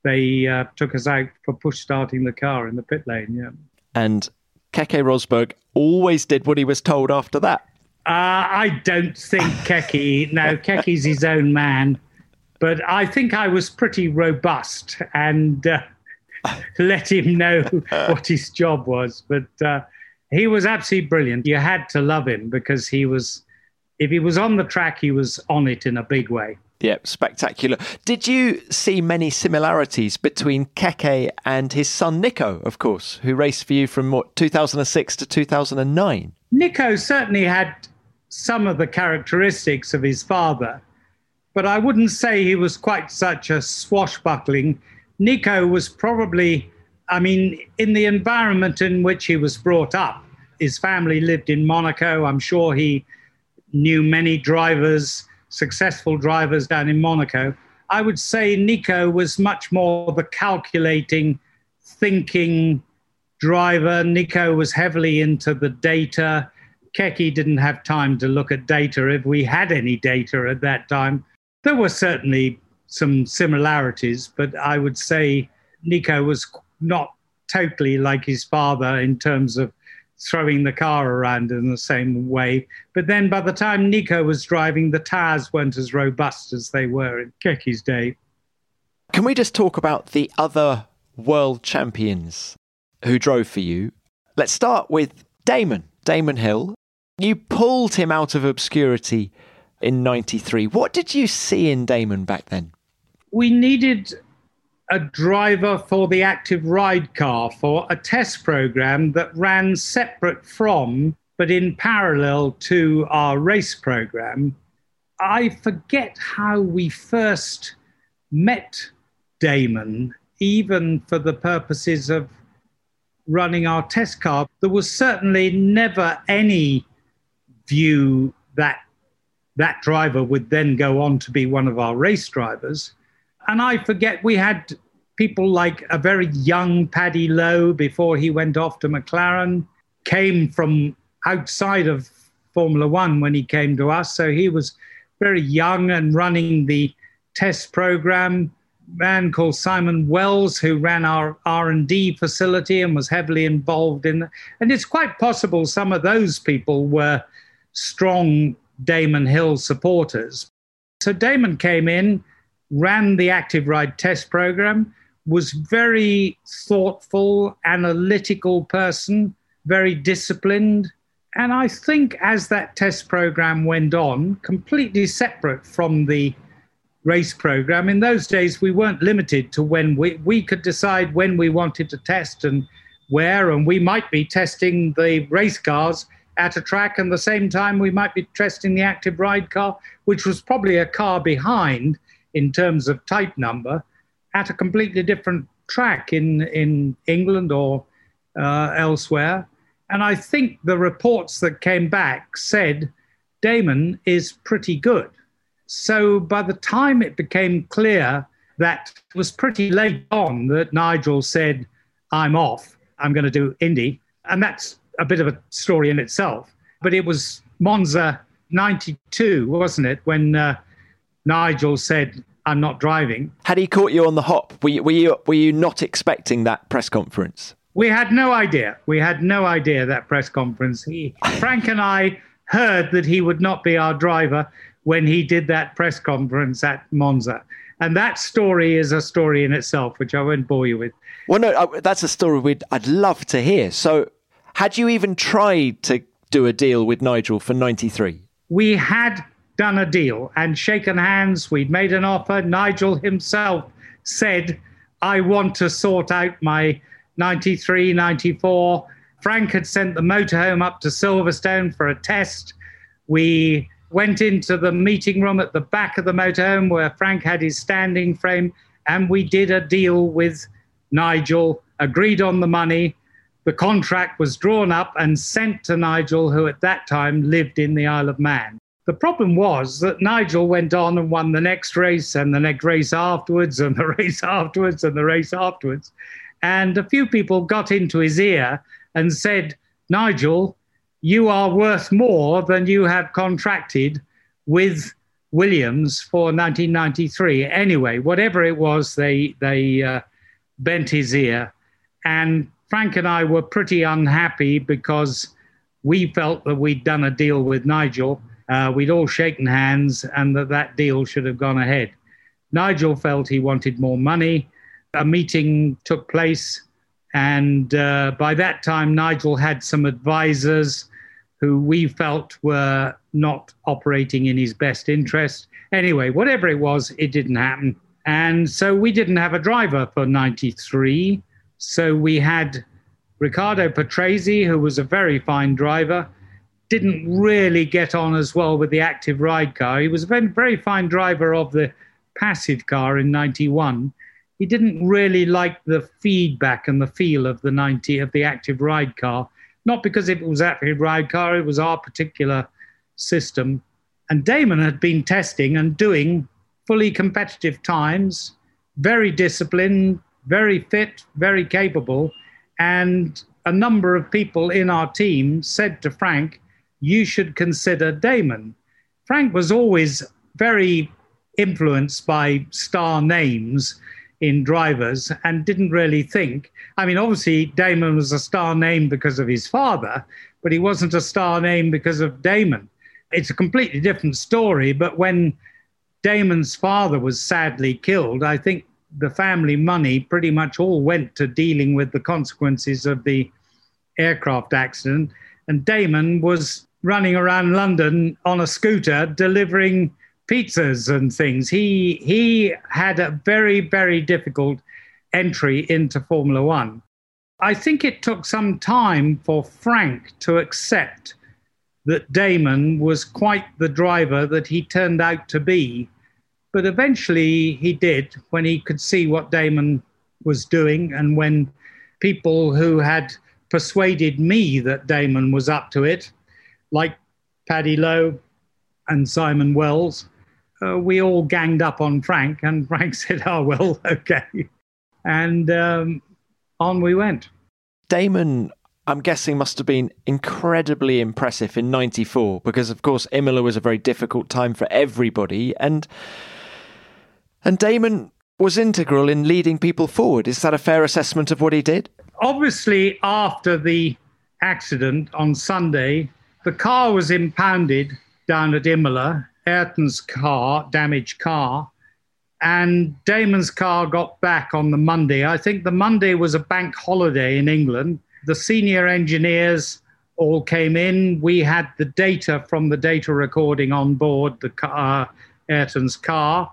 they uh, took us out for push starting the car in the pit lane. Yeah. And Keke Rosberg always did what he was told after that. Uh, I don't think Keke. no, Keke's his own man, but I think I was pretty robust and uh, (laughs) let him know (laughs) what his job was. But uh, he was absolutely brilliant. You had to love him because he was. If he was on the track, he was on it in a big way. Yeah, spectacular. Did you see many similarities between Keke and his son Nico, of course, who raced for you from what, 2006 to 2009? Nico certainly had some of the characteristics of his father, but I wouldn't say he was quite such a swashbuckling. Nico was probably, I mean, in the environment in which he was brought up, his family lived in Monaco. I'm sure he knew many drivers successful drivers down in Monaco. I would say Nico was much more the calculating, thinking driver. Nico was heavily into the data. Keke didn't have time to look at data if we had any data at that time. There were certainly some similarities, but I would say Nico was not totally like his father in terms of throwing the car around in the same way. But then by the time Nico was driving, the tires weren't as robust as they were in Keke's day. Can we just talk about the other world champions who drove for you? Let's start with Damon, Damon Hill. You pulled him out of obscurity in 93. What did you see in Damon back then? We needed a driver for the active ride car for a test program that ran separate from, but in parallel to our race program. I forget how we first met Damon, even for the purposes of running our test car. There was certainly never any view that that driver would then go on to be one of our race drivers. And I forget we had people like a very young Paddy Lowe before he went off to McLaren, came from outside of Formula One when he came to us. So he was very young and running the test program. Man called Simon Wells, who ran our R and D facility and was heavily involved in. And it's quite possible some of those people were strong Damon Hill supporters. So Damon came in, ran the active ride test program, was very thoughtful, analytical person, very disciplined. And I think as that test program went on, completely separate from the race program, in those days we weren't limited to when we, we could decide when we wanted to test and where, and we might be testing the race cars at a track, and the same time we might be testing the active ride car, which was probably a car behind in terms of type number at a completely different track in, in England or uh, elsewhere. And I think the reports that came back said Damon is pretty good. So by the time it became clear that it was pretty late on that Nigel said, I'm off, I'm going to do Indy. And that's a bit of a story in itself. But it was Monza 92, wasn't it, when uh, Nigel said, I'm not driving. Had he caught you on the hop? Were you, were you, were you not expecting that press conference? We had no idea. We had no idea that press conference. He, (laughs) Frank and I heard that he would not be our driver when he did that press conference at Monza. And that story is a story in itself, which I won't bore you with. Well, no, that's a story we'd, I'd love to hear. So, had you even tried to do a deal with Nigel for 93? We had done a deal and shaken hands. We'd made an offer. Nigel himself said, I want to sort out my 93, 94. Frank had sent the motorhome up to Silverstone for a test. We went into the meeting room at the back of the motorhome where Frank had his standing frame, and we did a deal with Nigel, agreed on the money. The contract was drawn up and sent to Nigel, who at that time lived in the Isle of Man. The problem was that Nigel went on and won the next race and the next race afterwards and the (laughs) race afterwards and the race afterwards. And a few people got into his ear and said, Nigel, you are worth more than you have contracted with Williams for 1993. Anyway, whatever it was, they, they uh, bent his ear. And Frank and I were pretty unhappy because we felt that we'd done a deal with Nigel uh, we'd all shaken hands and that that deal should have gone ahead. Nigel felt he wanted more money. A meeting took place, and uh, by that time, Nigel had some advisors who we felt were not operating in his best interest. Anyway, whatever it was, it didn't happen. And so we didn't have a driver for 93. So we had Riccardo Patrese, who was a very fine driver, didn't really get on as well with the active ride car. He was a very, fine driver of the passive car in 91. He didn't really like the feedback and the feel of the 90 of the active ride car, not because it was active ride car, it was our particular system. And Damon had been testing and doing fully competitive times, very disciplined, very fit, very capable. And a number of people in our team said to Frank, you should consider Damon. Frank was always very influenced by star names in drivers and didn't really think. I mean, obviously, Damon was a star name because of his father, but he wasn't a star name because of Damon. It's a completely different story. But when Damon's father was sadly killed, I think the family money pretty much all went to dealing with the consequences of the aircraft accident. And Damon was running around London on a scooter delivering pizzas and things. He he had a very very difficult entry into Formula 1. I think it took some time for Frank to accept that Damon was quite the driver that he turned out to be. But eventually he did when he could see what Damon was doing and when people who had persuaded me that Damon was up to it like Paddy Lowe and Simon Wells, uh, we all ganged up on Frank, and (laughs) Frank said, "Oh well, (laughs) okay," and um, on we went. Damon, I'm guessing, must have been incredibly impressive in '94 because, of course, Imola was a very difficult time for everybody, and and Damon was integral in leading people forward. Is that a fair assessment of what he did? Obviously, after the accident on Sunday, the car was impounded down at Imola, Ayrton's car, damaged car, and Damon's car got back on the Monday. I think the Monday was a bank holiday in England. The senior engineers all came in. We had the data from the data recording on board the car, uh, Ayrton's car.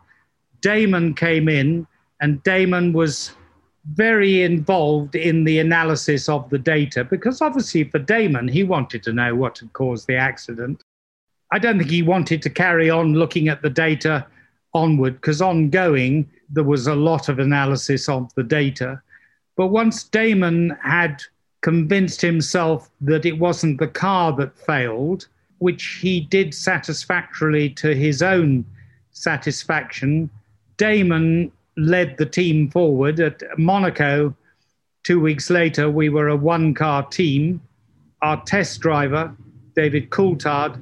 Damon came in, and Damon was very involved in the analysis of the data because obviously for Damon, he wanted to know what had caused the accident. I don't think he wanted to carry on looking at the data onward because ongoing there was a lot of analysis of the data. But once Damon had convinced himself that it wasn't the car that failed, which he did satisfactorily to his own satisfaction, Damon led the team forward. At Monaco, two weeks later, we were a one car team. Our test driver, David Coulthard,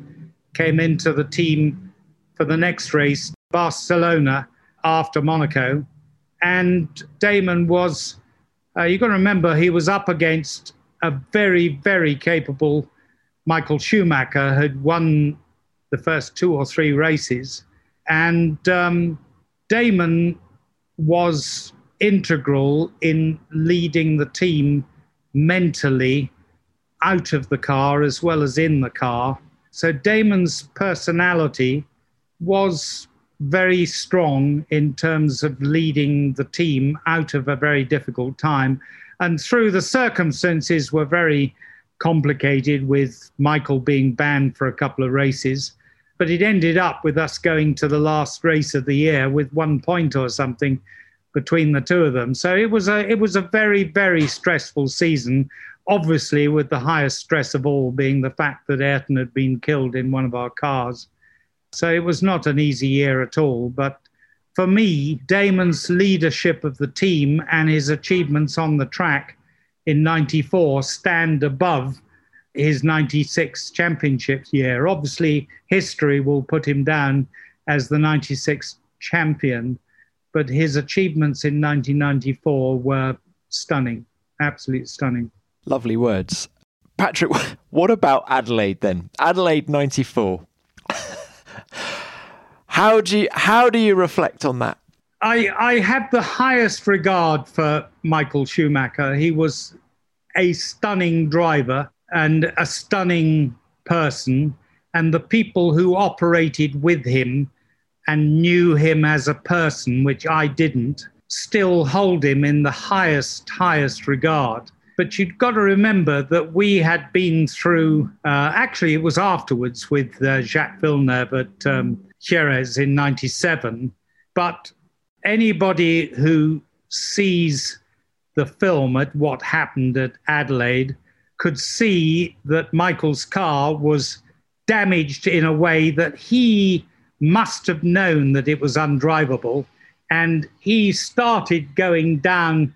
came into the team for the next race, Barcelona, after Monaco. And Damon was, uh, you've got to remember, he was up against a very, very capable Michael Schumacher, who had won the first two or three races. And um, Damon was integral in leading the team mentally out of the car as well as in the car. So Damon's personality was very strong in terms of leading the team out of a very difficult time. And through the circumstances were very complicated with Michael being banned for a couple of races. But it ended up with us going to the last race of the year with one point or something between the two of them. So it was a it was a very very stressful season. Obviously, with the highest stress of all being the fact that Ayrton had been killed in one of our cars. So it was not an easy year at all. But for me, Damon's leadership of the team and his achievements on the track in '94 stand above his 96 championship year. Obviously, history will put him down as the 96 champion, but his achievements in 1994 were stunning, absolutely stunning. Lovely words. Patrick, (laughs) what about Adelaide then? Adelaide 94. (laughs) how do you, how do you reflect on that? I, I have the highest regard for Michael Schumacher. He was a stunning driver and a stunning person, and the people who operated with him and knew him as a person, which I didn't, still hold him in the highest, highest regard. But you've got to remember that we had been through, uh, actually, it was afterwards with uh, Jacques Villeneuve at um, Jerez in 97. But anybody who sees the film at what happened at Adelaide could see that Michael's car was damaged in a way that he must have known that it was undrivable. And he started going down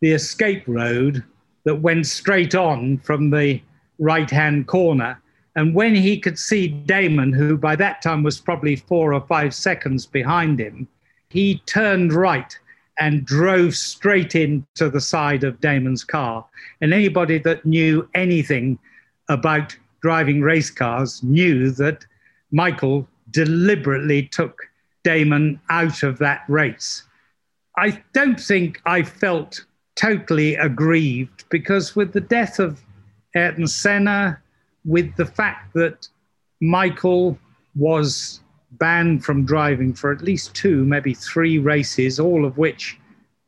the escape road that went straight on from the right hand corner. And when he could see Damon, who by that time was probably four or five seconds behind him, he turned right and drove straight into the side of Damon's car. And anybody that knew anything about driving race cars knew that Michael deliberately took Damon out of that race. I don't think I felt totally aggrieved because with the death of Ayrton Senna, with the fact that Michael was banned from driving for at least two, maybe three races, all of which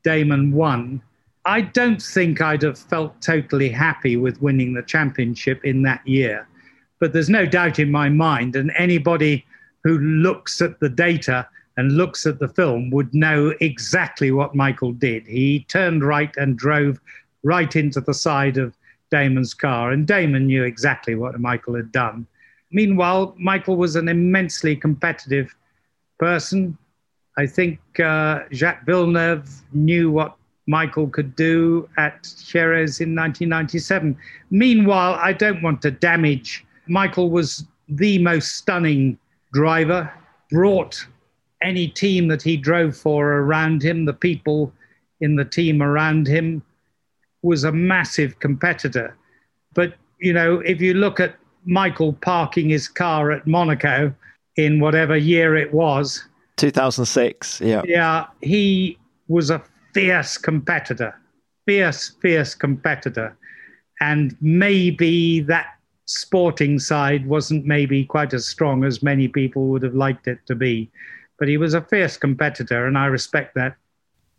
Damon won. I don't think I'd have felt totally happy with winning the championship in that year. But there's no doubt in my mind, and anybody who looks at the data and looks at the film would know exactly what Michael did. He turned right and drove right into the side of Damon's car, and Damon knew exactly what Michael had done. Meanwhile, Michael was an immensely competitive person. I think uh, Jacques Villeneuve knew what Michael could do at Jerez in 1997. Meanwhile, I don't want to damage. Michael was the most stunning driver, brought any team that he drove for around him, the people in the team around him, was a massive competitor. But, you know, if you look at Michael parking his car at Monaco in whatever year it was. 2006, yeah. Yeah, he was a fierce competitor, fierce, fierce competitor. And maybe that sporting side wasn't maybe quite as strong as many people would have liked it to be. But he was a fierce competitor, and I respect that.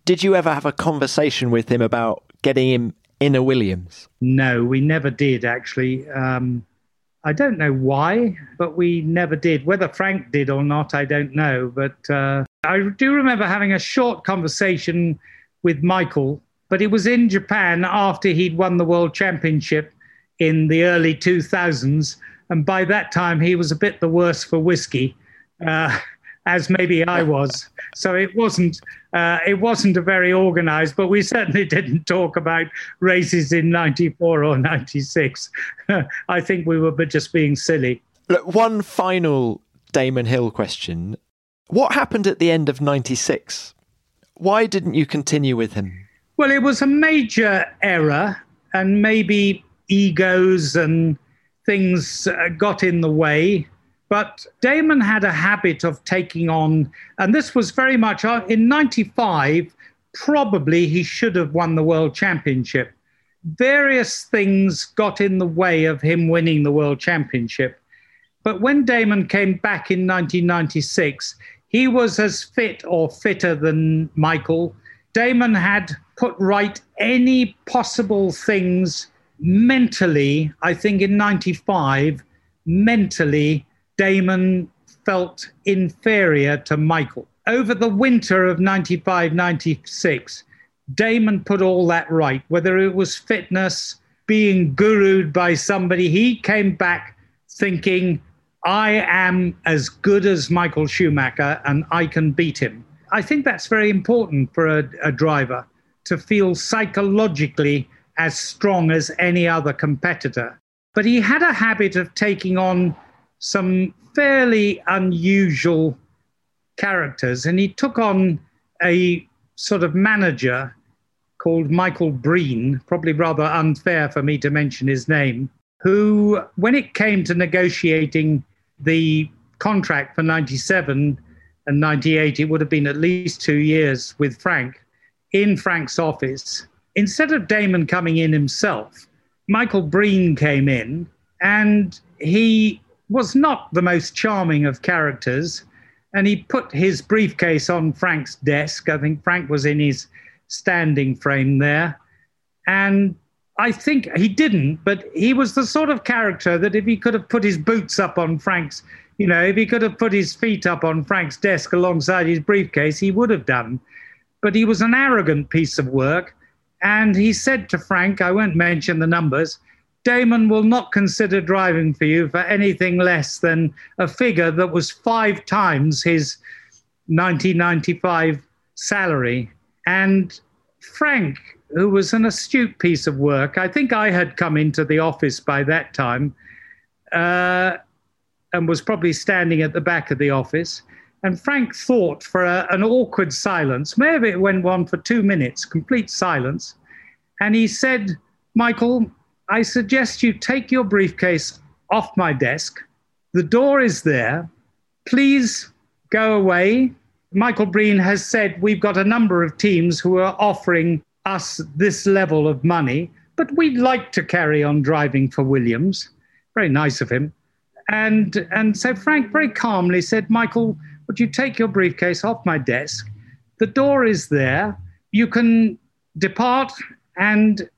Did you ever have a conversation with him about getting him in a Williams? No, we never did actually. Um, I don't know why, but we never did. Whether Frank did or not, I don't know. But uh, I do remember having a short conversation with Michael, but it was in Japan after he'd won the world championship in the early 2000s. And by that time, he was a bit the worse for whiskey. Uh, (laughs) as maybe I was. So it wasn't uh, it wasn't a very organised, but we certainly (laughs) didn't talk about races in '94 or '96. (laughs) I think we were just being silly. Look, one final Damon Hill question: What happened at the end of '96? Why didn't you continue with him? Well, it was a major error, and maybe egos and things uh, got in the way. But Damon had a habit of taking on, and this was very much uh, in 95, probably he should have won the world championship. Various things got in the way of him winning the world championship. But when Damon came back in 1996, he was as fit or fitter than Michael. Damon had put right any possible things mentally, I think in 95, mentally Damon felt inferior to Michael. Over the winter of 95 96, Damon put all that right, whether it was fitness, being gurued by somebody. He came back thinking, I am as good as Michael Schumacher and I can beat him. I think that's very important for a, a driver to feel psychologically as strong as any other competitor. But he had a habit of taking on some fairly unusual characters, and he took on a sort of manager called Michael Breen, probably rather unfair for me to mention his name, who, when it came to negotiating the contract for 97 and 98, it would have been at least two years with Frank in Frank's office. Instead of Damon coming in himself, Michael Breen came in and he was not the most charming of characters. And he put his briefcase on Frank's desk. I think Frank was in his standing frame there. And I think he didn't, but he was the sort of character that if he could have put his boots up on Frank's, you know, if he could have put his feet up on Frank's desk alongside his briefcase, he would have done. But he was an arrogant piece of work. And he said to Frank, I won't mention the numbers, Damon will not consider driving for you for anything less than a figure that was five times his 1995 salary. And Frank, who was an astute piece of work, I think I had come into the office by that time uh, and was probably standing at the back of the office. And Frank thought for a, an awkward silence. Maybe it went on for two minutes, complete silence. And he said, Michael, I suggest you take your briefcase off my desk. The door is there. Please go away. Michael Breen has said we've got a number of teams who are offering us this level of money, but we'd like to carry on driving for Williams. Very nice of him. And, and so Frank very calmly said, Michael, would you take your briefcase off my desk? The door is there. You can depart. And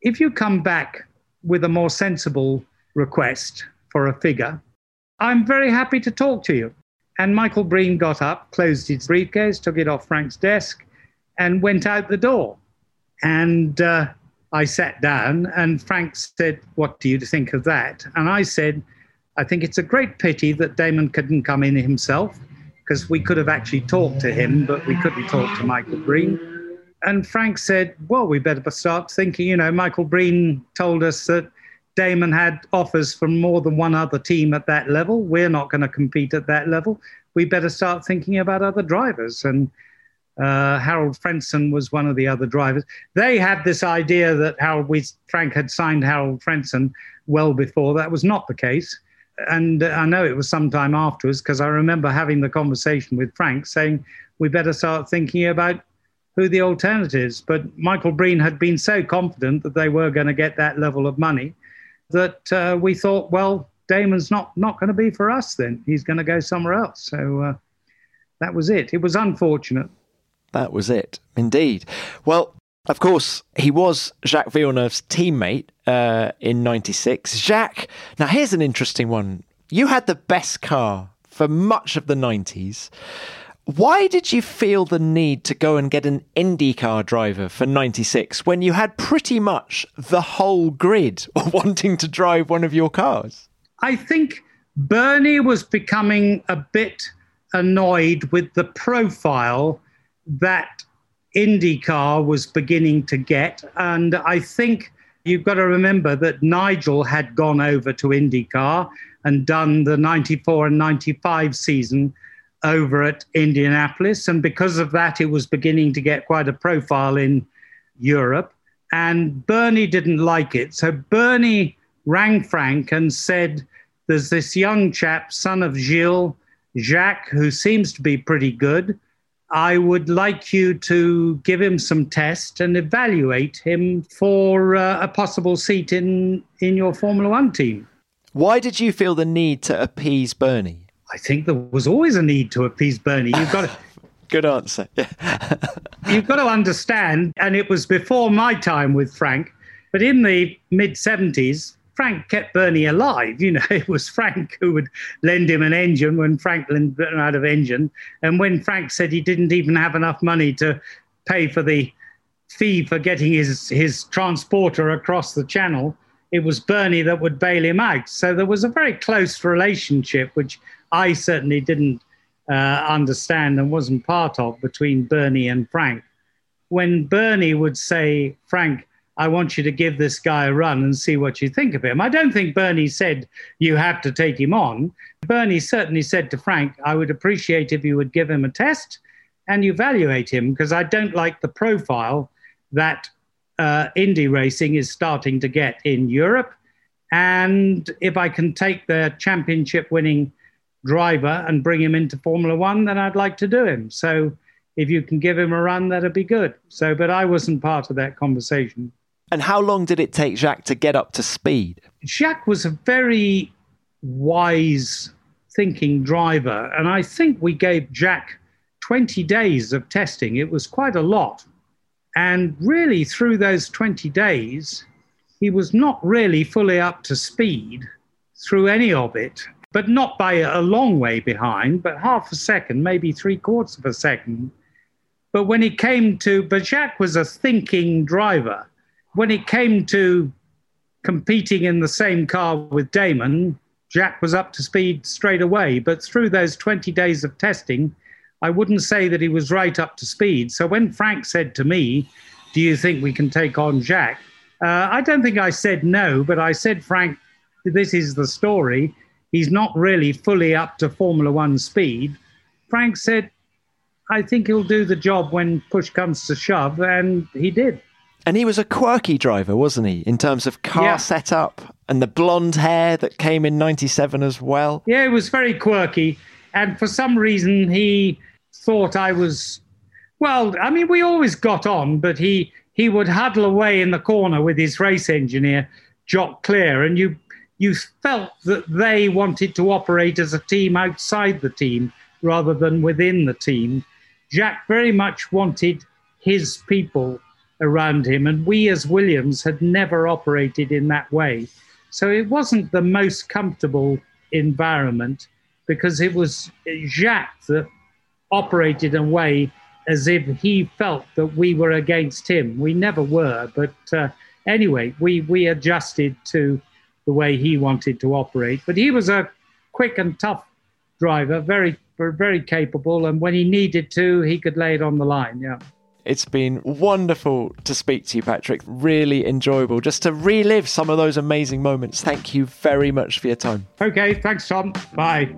if you come back with a more sensible request for a figure, I'm very happy to talk to you. And Michael Breen got up, closed his briefcase, took it off Frank's desk, and went out the door. And uh, I sat down, and Frank said, What do you think of that? And I said, I think it's a great pity that Damon couldn't come in himself because we could have actually talked to him, but we couldn't talk to Michael Breen. And Frank said, Well, we better start thinking. You know, Michael Breen told us that Damon had offers from more than one other team at that level. We're not going to compete at that level. We better start thinking about other drivers. And uh, Harald Frentzen was one of the other drivers. They had this idea that Harald, we, Frank had signed Harald Frentzen well before. That was not the case and I know it was some time afterwards because I remember having the conversation with Frank saying we better start thinking about who the alternatives. But Michael Breen had been so confident that they were going to get that level of money that uh, we thought, well, Damon's not not going to be for us. Then he's going to go somewhere else. So uh, that was it. It was unfortunate. That was it, indeed. Well, of course, he was Jacques Villeneuve's teammate uh, in 96. Jacques, now here's an interesting one. You had the best car for much of the 90s. Why did you feel the need to go and get an IndyCar driver for 96 when you had pretty much the whole grid (laughs) wanting to drive one of your cars? I think Bernie was becoming a bit annoyed with the profile that IndyCar was beginning to get. And I think you've got to remember that Nigel had gone over to IndyCar and done the 94 and 95 season over at Indianapolis. And because of that, it was beginning to get quite a profile in Europe. And Bernie didn't like it. So Bernie rang Frank and said, There's this young chap, son of Gilles, Jacques, who seems to be pretty good. I would like you to give him some tests and evaluate him for uh, a possible seat in, in your Formula One team. Why did you feel the need to appease Bernie? I think there was always a need to appease Bernie. You've got to. (sighs) Good answer. (laughs) you've got to understand, and it was before my time with Frank, but in the mid 70s, Frank kept Bernie alive. You know, (laughs) it was Frank who would lend him an engine when Franklin ran out of engine. And when Frank said he didn't even have enough money to pay for the fee for getting his, his transporter across the channel, it was Bernie that would bail him out. So there was a very close relationship, which I certainly didn't uh, understand and wasn't part of between Bernie and Frank. When Bernie would say, Frank, I want you to give this guy a run and see what you think of him. I don't think Bernie said you have to take him on. Bernie certainly said to Frank, I would appreciate if you would give him a test and evaluate him because I don't like the profile that uh, Indy racing is starting to get in Europe. And if I can take the championship winning driver and bring him into Formula One, then I'd like to do him. So if you can give him a run, that'd be good. So, but I wasn't part of that conversation. And how long did it take Jacques to get up to speed? Jacques was a very wise thinking driver. And I think we gave Jacques 20 days of testing. It was quite a lot. And really, through those 20 days, he was not really fully up to speed through any of it, but not by a long way behind, but half a second, maybe three quarters of a second. But when it came to, but Jacques was a thinking driver when it came to competing in the same car with Damon, Jacques was up to speed straight away. But through those 20 days of testing, I wouldn't say that he was right up to speed. So when Frank said to me, Do you think we can take on Jacques? Uh, I don't think I said no, but I said, Frank, this is the story. He's not really fully up to Formula One speed. Frank said, I think he'll do the job when push comes to shove, and he did. And he was a quirky driver, wasn't he, in terms of car yeah. setup and the blonde hair that came in 97 as well? Yeah, it was very quirky. And for some reason, he thought I was, well, I mean, we always got on, but he, he would huddle away in the corner with his race engineer, Jock Clear, and you, you felt that they wanted to operate as a team outside the team rather than within the team. Jacques very much wanted his people around him. And we as Williams had never operated in that way. So it wasn't the most comfortable environment because it was Jacques that operated in a way as if he felt that we were against him. We never were. But uh, anyway, we, we adjusted to the way he wanted to operate. But he was a quick and tough driver, very, very capable. And when he needed to, he could lay it on the line. Yeah. It's been wonderful to speak to you, Patrick. Really enjoyable just to relive some of those amazing moments. Thank you very much for your time. Okay, thanks, Tom. Bye.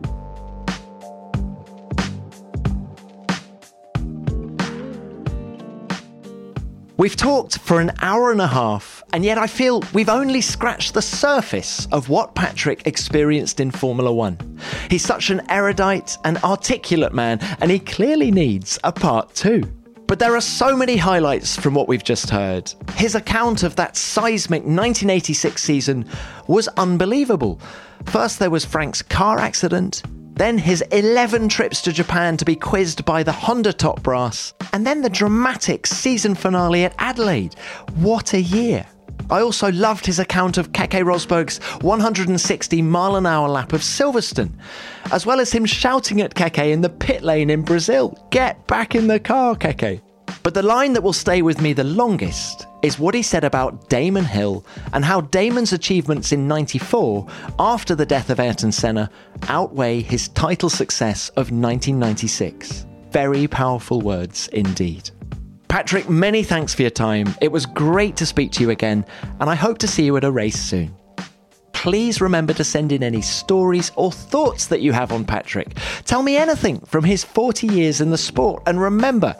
We've talked for an hour and a half, and yet I feel we've only scratched the surface of what Patrick experienced in Formula One. He's such an erudite and articulate man, and he clearly needs a part two. But there are so many highlights from what we've just heard. His account of that seismic 1986 season was unbelievable. First, there was Frank's car accident, then his 11 trips to Japan to be quizzed by the Honda top brass, and then the dramatic season finale at Adelaide. What a year! I also loved his account of Keke Rosberg's 160 mile an hour lap of Silverstone, as well as him shouting at Keke in the pit lane in Brazil, Get back in the car, Keke. But the line that will stay with me the longest is what he said about Damon Hill and how Damon's achievements in 94, after the death of Ayrton Senna, outweigh his title success of 1996. Very powerful words indeed. Patrick, many thanks for your time. It was great to speak to you again, and I hope to see you at a race soon. Please remember to send in any stories or thoughts that you have on Patrick. Tell me anything from his 40 years in the sport. And remember,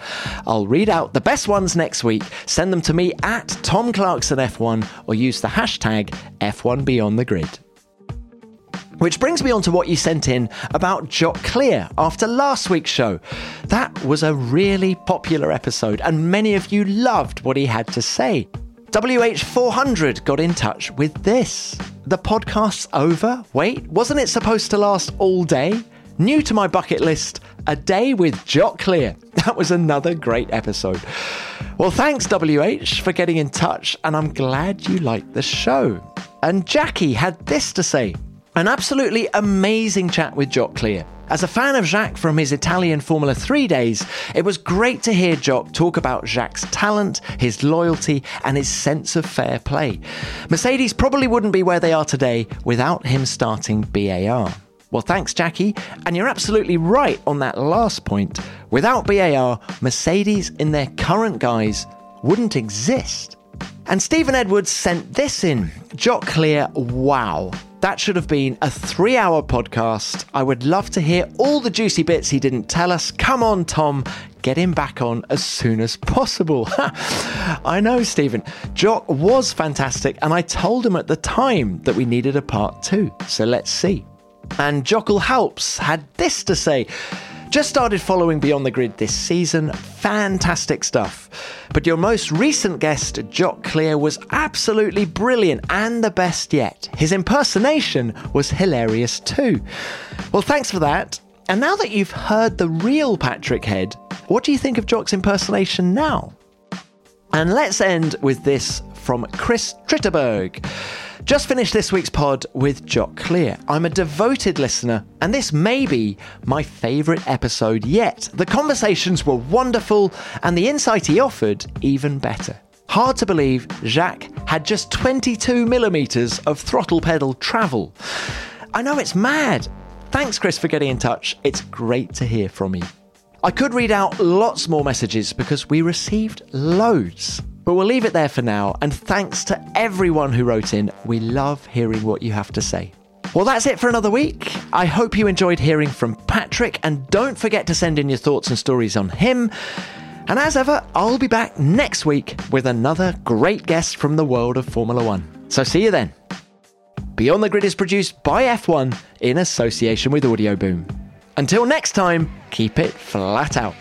I'll read out the best ones next week. Send them to me at Tom Clarkson F1 or use the hashtag F1 Beyond the Grid. Which brings me on to what you sent in about Jock Clear after last week's show. That was a really popular episode, and many of you loved what he had to say. WH400 got in touch with this. The podcast's over? Wait, wasn't it supposed to last all day? New to my bucket list, a day with Jock Clear. (laughs) That was another great episode. Well, thanks, WH, for getting in touch, and I'm glad you liked the show. and Jackie had this to say. An absolutely amazing chat with Jock Clear. As a fan of Jacques from his Italian Formula 3 days, it was great to hear Jock talk about Jacques' talent, his loyalty, and his sense of fair play. Mercedes probably wouldn't be where they are today without him starting BAR. Well, thanks, Jackie. And you're absolutely right on that last point. Without BAR, Mercedes in their current guise wouldn't exist. And Stephen Edwards sent this in Jock Clear, wow. That should have been a three hour podcast. I would love to hear all the juicy bits he didn't tell us. Come on, Tom, get him back on as soon as possible. (laughs) I know, Stephen. Jock was fantastic, and I told him at the time that we needed a part two. So let's see. And Jockle Helps had this to say. Just started following Beyond the Grid this season. Fantastic stuff. But your most recent guest, Jock Clear, was absolutely brilliant and the best yet. His impersonation was hilarious too. Well, thanks for that. And now that you've heard the real Patrick Head, what do you think of Jock's impersonation now? And let's end with this from Chris Tritterberg. Just finished this week's pod with Jock Clear. I'm a devoted listener, and this may be my favourite episode yet. The conversations were wonderful, and the insight he offered even better. Hard to believe Jacques had just 22 millimetres of throttle pedal travel. I know it's mad. Thanks, Chris, for getting in touch. It's great to hear from you. I could read out lots more messages because we received loads. But we'll leave it there for now, and thanks to everyone who wrote in. We love hearing what you have to say. Well, that's it for another week. I hope you enjoyed hearing from Patrick, and don't forget to send in your thoughts and stories on him. And as ever, I'll be back next week with another great guest from the world of Formula One. So see you then. Beyond the Grid is produced by F1 in association with Audioboom. Until next time, keep it flat out.